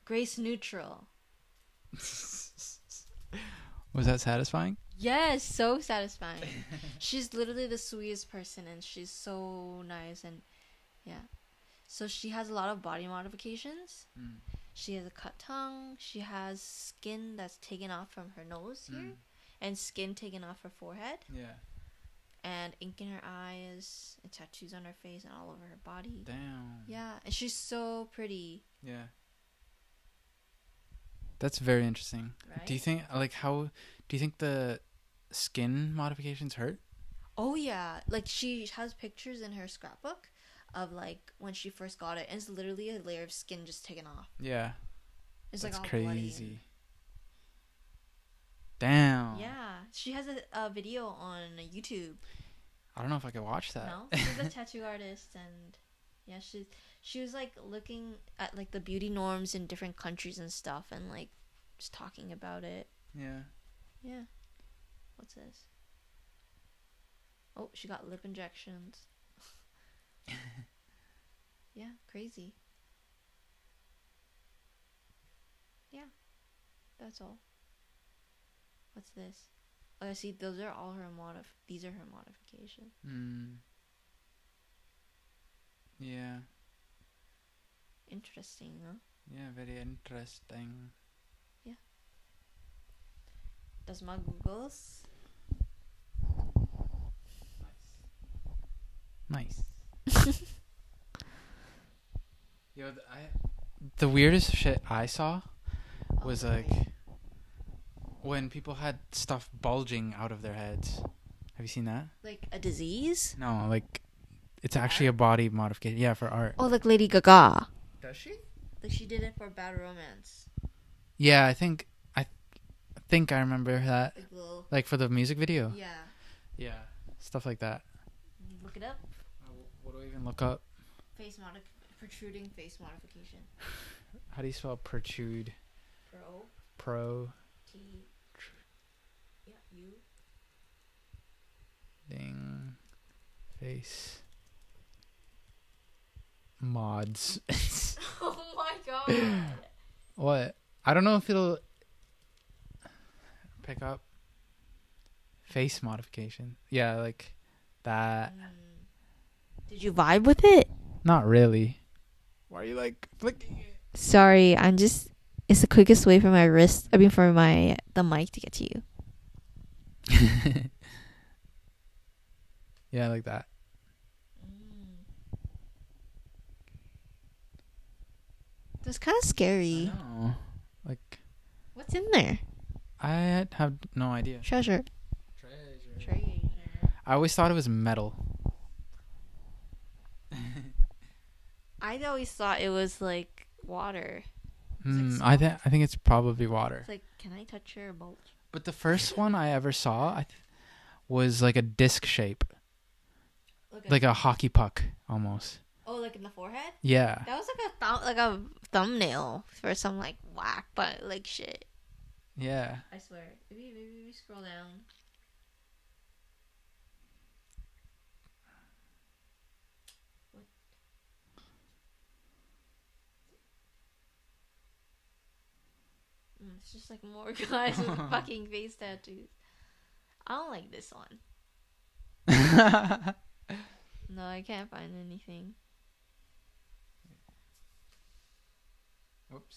Grace Neutral. <laughs> Was that satisfying? Yes, so satisfying. <laughs> she's literally the sweetest person and she's so nice and yeah. So she has a lot of body modifications. Mm. She has a cut tongue. She has skin that's taken off from her nose here, Mm. and skin taken off her forehead, Yeah. and ink in her eyes, and tattoos on her face and all over her body. Damn. Yeah, and she's so pretty, Yeah. That's very interesting. right? Do you think like how do you think the skin modifications hurt? Oh yeah, like she has pictures in her scrapbook of like when she first got it, and it's literally a layer of skin just taken off. Yeah. It's That's like all bloody crazy. Damn. Yeah, she has a, a video on YouTube. I don't know if I could watch that. No, <laughs> she's a tattoo artist, and yeah, she's she was like looking at like the beauty norms in different countries and stuff, and like just talking about it. yeah. Yeah, what's this? Oh, she got lip injections. <laughs> yeah, crazy. Yeah, that's all. What's this? Oh, I see. Those are all her modif. These are her modifications. Hmm. Yeah. Interesting, huh? Yeah, very interesting. Yeah. Does my Googles. Nice. Nice. <laughs> Yo, th- I the weirdest shit I saw was like when people had stuff bulging out of their heads. Have you seen that? like a disease. No, like it's actually a body modification. Yeah, for art. Oh, like Lady Gaga. Does she? Like she did it for Bad Romance. Yeah, I think I I think I remember that. Like little. Like for the music video. Yeah. Yeah, stuff like that. Look it up. What do I even look up? Face modif protruding face modification. How do you spell protrude? Pro Pro T. Yeah, U. ding face mods. <laughs> oh my god. what? I don't know if it'll pick up face modification. Yeah, like that. Mm. Did you vibe with it? Not really. Why are you like flicking it? Sorry, I'm just. It's the quickest way for my wrist. I mean, for my the mic to get to you. <laughs> yeah, like that. Mm. That's kind of scary. No, like What's in there? I have no idea. Treasure. Treasure. Treasure. I always thought it was metal. <laughs> I always thought it was like water. Hmm, like I think I think it's probably water. It's like, can I touch your bulge? But the first one I ever saw I th- was like a disc shape, like a hockey puck almost. oh, like in the forehead. Yeah. That was like a thumb, like a thumbnail for some like whack, but like shit. Yeah. I swear. Maybe maybe we scroll down. Mm, it's just like more <laughs> guys with <laughs> fucking face tattoos. I don't like this one. <laughs> No, I can't find anything. Oops.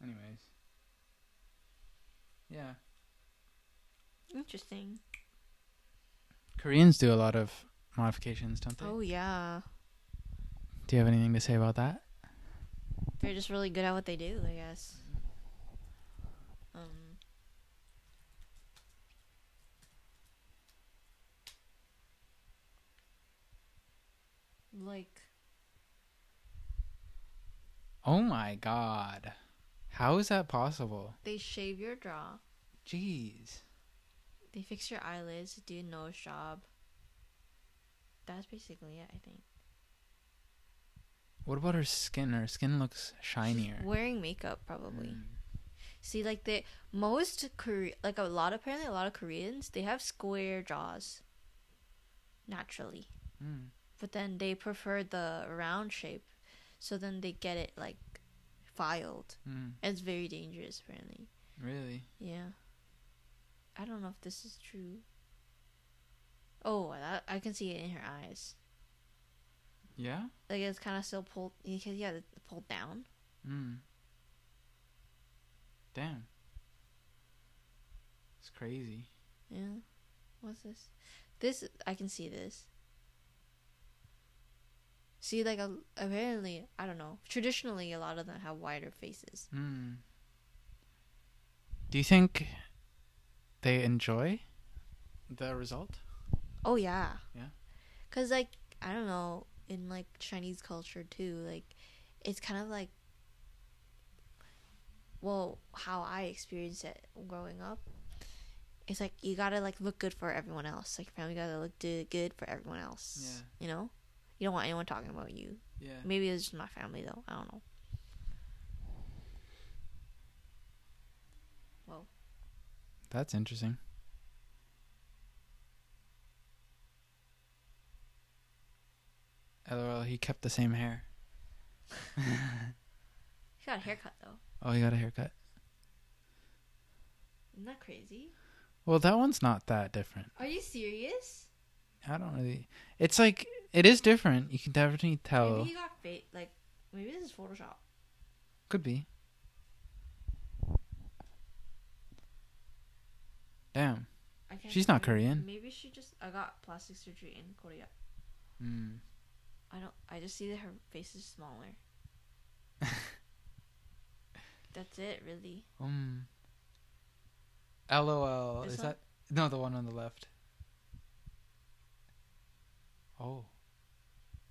Anyways. Yeah. Interesting. Koreans do a lot of modifications, don't they? Oh yeah, Do you have anything to say about that? they're just really good at what they do. I guess. Um. Like Oh my god. How is that possible? they shave your jaw, Jeez. they fix your eyelids, do a nose job. That's basically it, I think. What about her skin? Her skin looks shinier. Wearing makeup, probably. Mm. See, like the most Kore- like a lot apparently a lot of Koreans they have square jaws. Naturally, Mm. but then they prefer the round shape, so then they get it like filed. Mm. It's very dangerous, apparently. Really? Yeah. I don't know if this is true. Oh, that, I can see it in her eyes. Yeah. Like it's kind of still pulled. Because yeah, pulled down. Mm. Damn. It's crazy. Yeah. What's this? This I can see this. See, like a, apparently, I don't know. Traditionally, a lot of them have wider faces. Hmm. Do you think they enjoy the result? Oh yeah. Yeah. Cause like I don't know in like Chinese culture too, like it's kind of like well how I experienced it growing up. It's like you gotta like look good for everyone else. Like your family gotta look do- good for everyone else. Yeah. You know, you don't want anyone talking about you. Yeah. Maybe it's just my family though. I don't know. Well, That's interesting. LOL, he kept the same hair. <laughs> he got a haircut though. Oh, he got a haircut. Isn't that crazy? Well, that one's not that different. Are you serious? I don't really. It's like it is different. You can definitely tell. Maybe he got fake. Like maybe this is Photoshop. Could be. Damn. I can't She's not Korean. Maybe she just. I got plastic surgery in Korea. Mm. I don't. I just see that her face is smaller. <laughs> That's it, really. Um. LOL. This is one? that no the one on the left? Oh.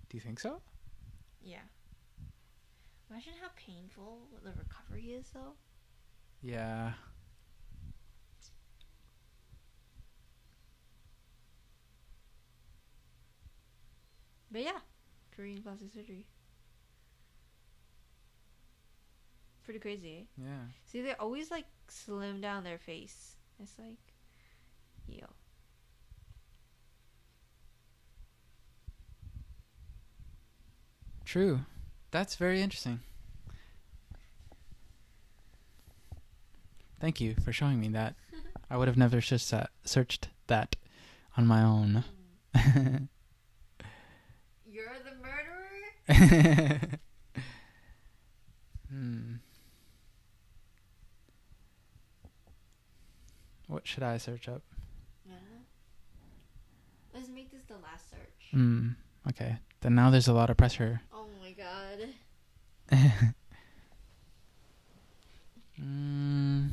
Do you think so? Yeah. Imagine how painful the recovery is, though. Yeah. But yeah, Korean plastic surgery. Pretty crazy. Eh? Yeah. See, they always like slim down their face. It's like, yo. True. That's very interesting. Thank you for showing me that. <laughs> I would have never just that, searched that on my own. <laughs> You're the murderer? hmm. What should I search up? I. Let's make this the last search. Hmm. Okay. Then now there's a lot of pressure. Oh my god. <laughs> mm.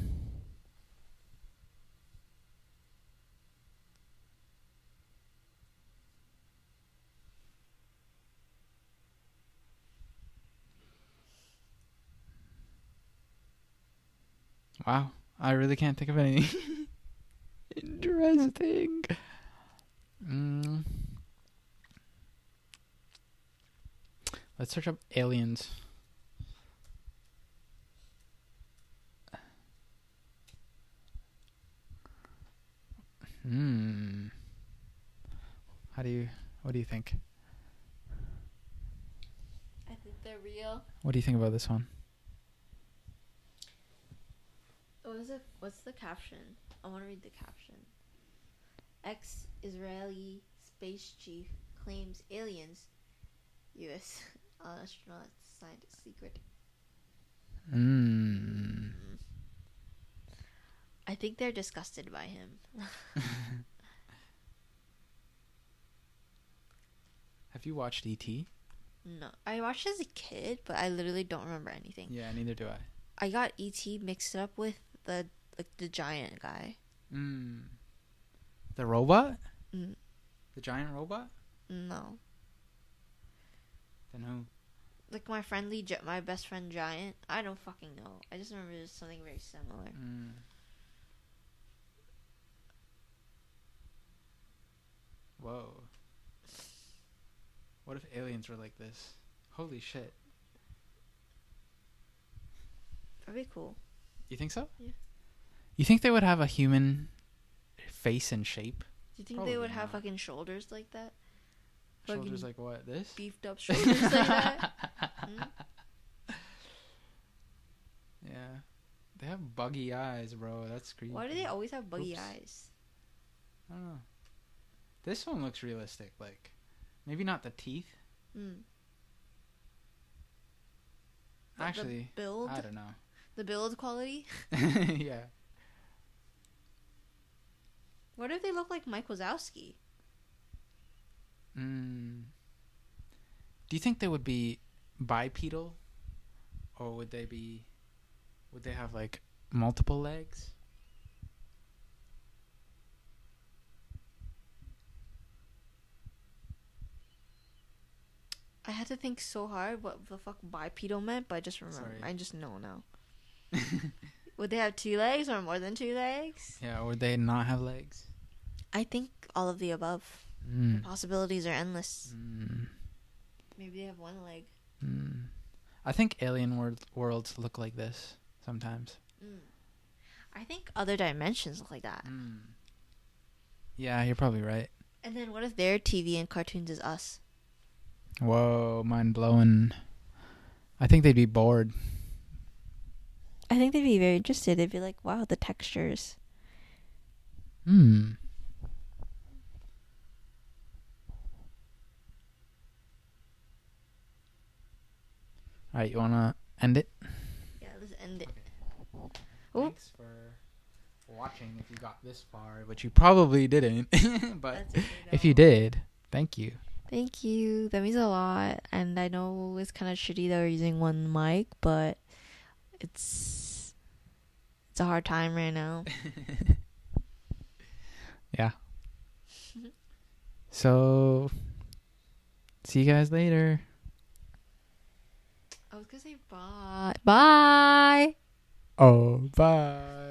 Wow, I really can't think of anything <laughs> interesting. Mm. Let's search up aliens. Hmm. How do you? What do you think? I think they're real. What do you think about this one? What is it? What's the caption? I want to read the caption. Ex Israeli space chief claims aliens. U.S. <laughs> astronauts signed a secret. Hmm. I think they're disgusted by him. <laughs> Have you watched E.T.? no, I watched as a kid, but I literally don't remember anything. Yeah, neither do I. I got E.T. mixed up with the like the giant guy. Hmm. The robot? Mm, The giant robot? no, Then who? like my friendly, gi- my best friend giant. I don't fucking know. I just remember there's something very similar. Mm. Whoa. What if aliens were like this? Holy shit. That'd be cool. You think so? Yeah. You think they would have a human face and shape? Do you think Probably they would have fucking shoulders like that? Shoulders Fucking like what? This? Beefed up shoulders like that? <laughs> Hmm? Yeah. They have buggy eyes, bro. That's creepy. Why do they always have buggy Oops. eyes? I don't know. This one looks realistic. Like, maybe not the teeth, Mm. But the Actually, build, I don't know. The build quality. <laughs> yeah. What if they look like Mike Wazowski? Mm. Do you think they would be bipedal, or would they be? Would they have like multiple legs? I had to think so hard what the fuck bipedal meant, but I just remember. Sorry. I just know now. <laughs> Would they have two legs or more than two legs? Yeah, would they not have legs? I think all of the above. Mm. Possibilities are endless. Mm. Maybe they have one leg. Mm. I think alien wor- worlds look like this sometimes. Mm. I think other dimensions look like that. Mm. Yeah, you're probably right. And then what if their TV and cartoons is us? Whoa, mind blowing. I think they'd be bored. I think they'd be very interested. They'd be like, "Wow, the textures." Hmm. All right, you wanna end it? Yeah, let's end it. Ooh. Thanks for watching. If you got this far, which you probably didn't, <laughs> but okay, if you did, thank you. Thank you. That means a lot. And I know it's kind of shitty that we're using one mic, but it's it's a hard time right now. <laughs> yeah. <laughs> So, see you guys later. I was gonna say bye. Bye. Oh, bye.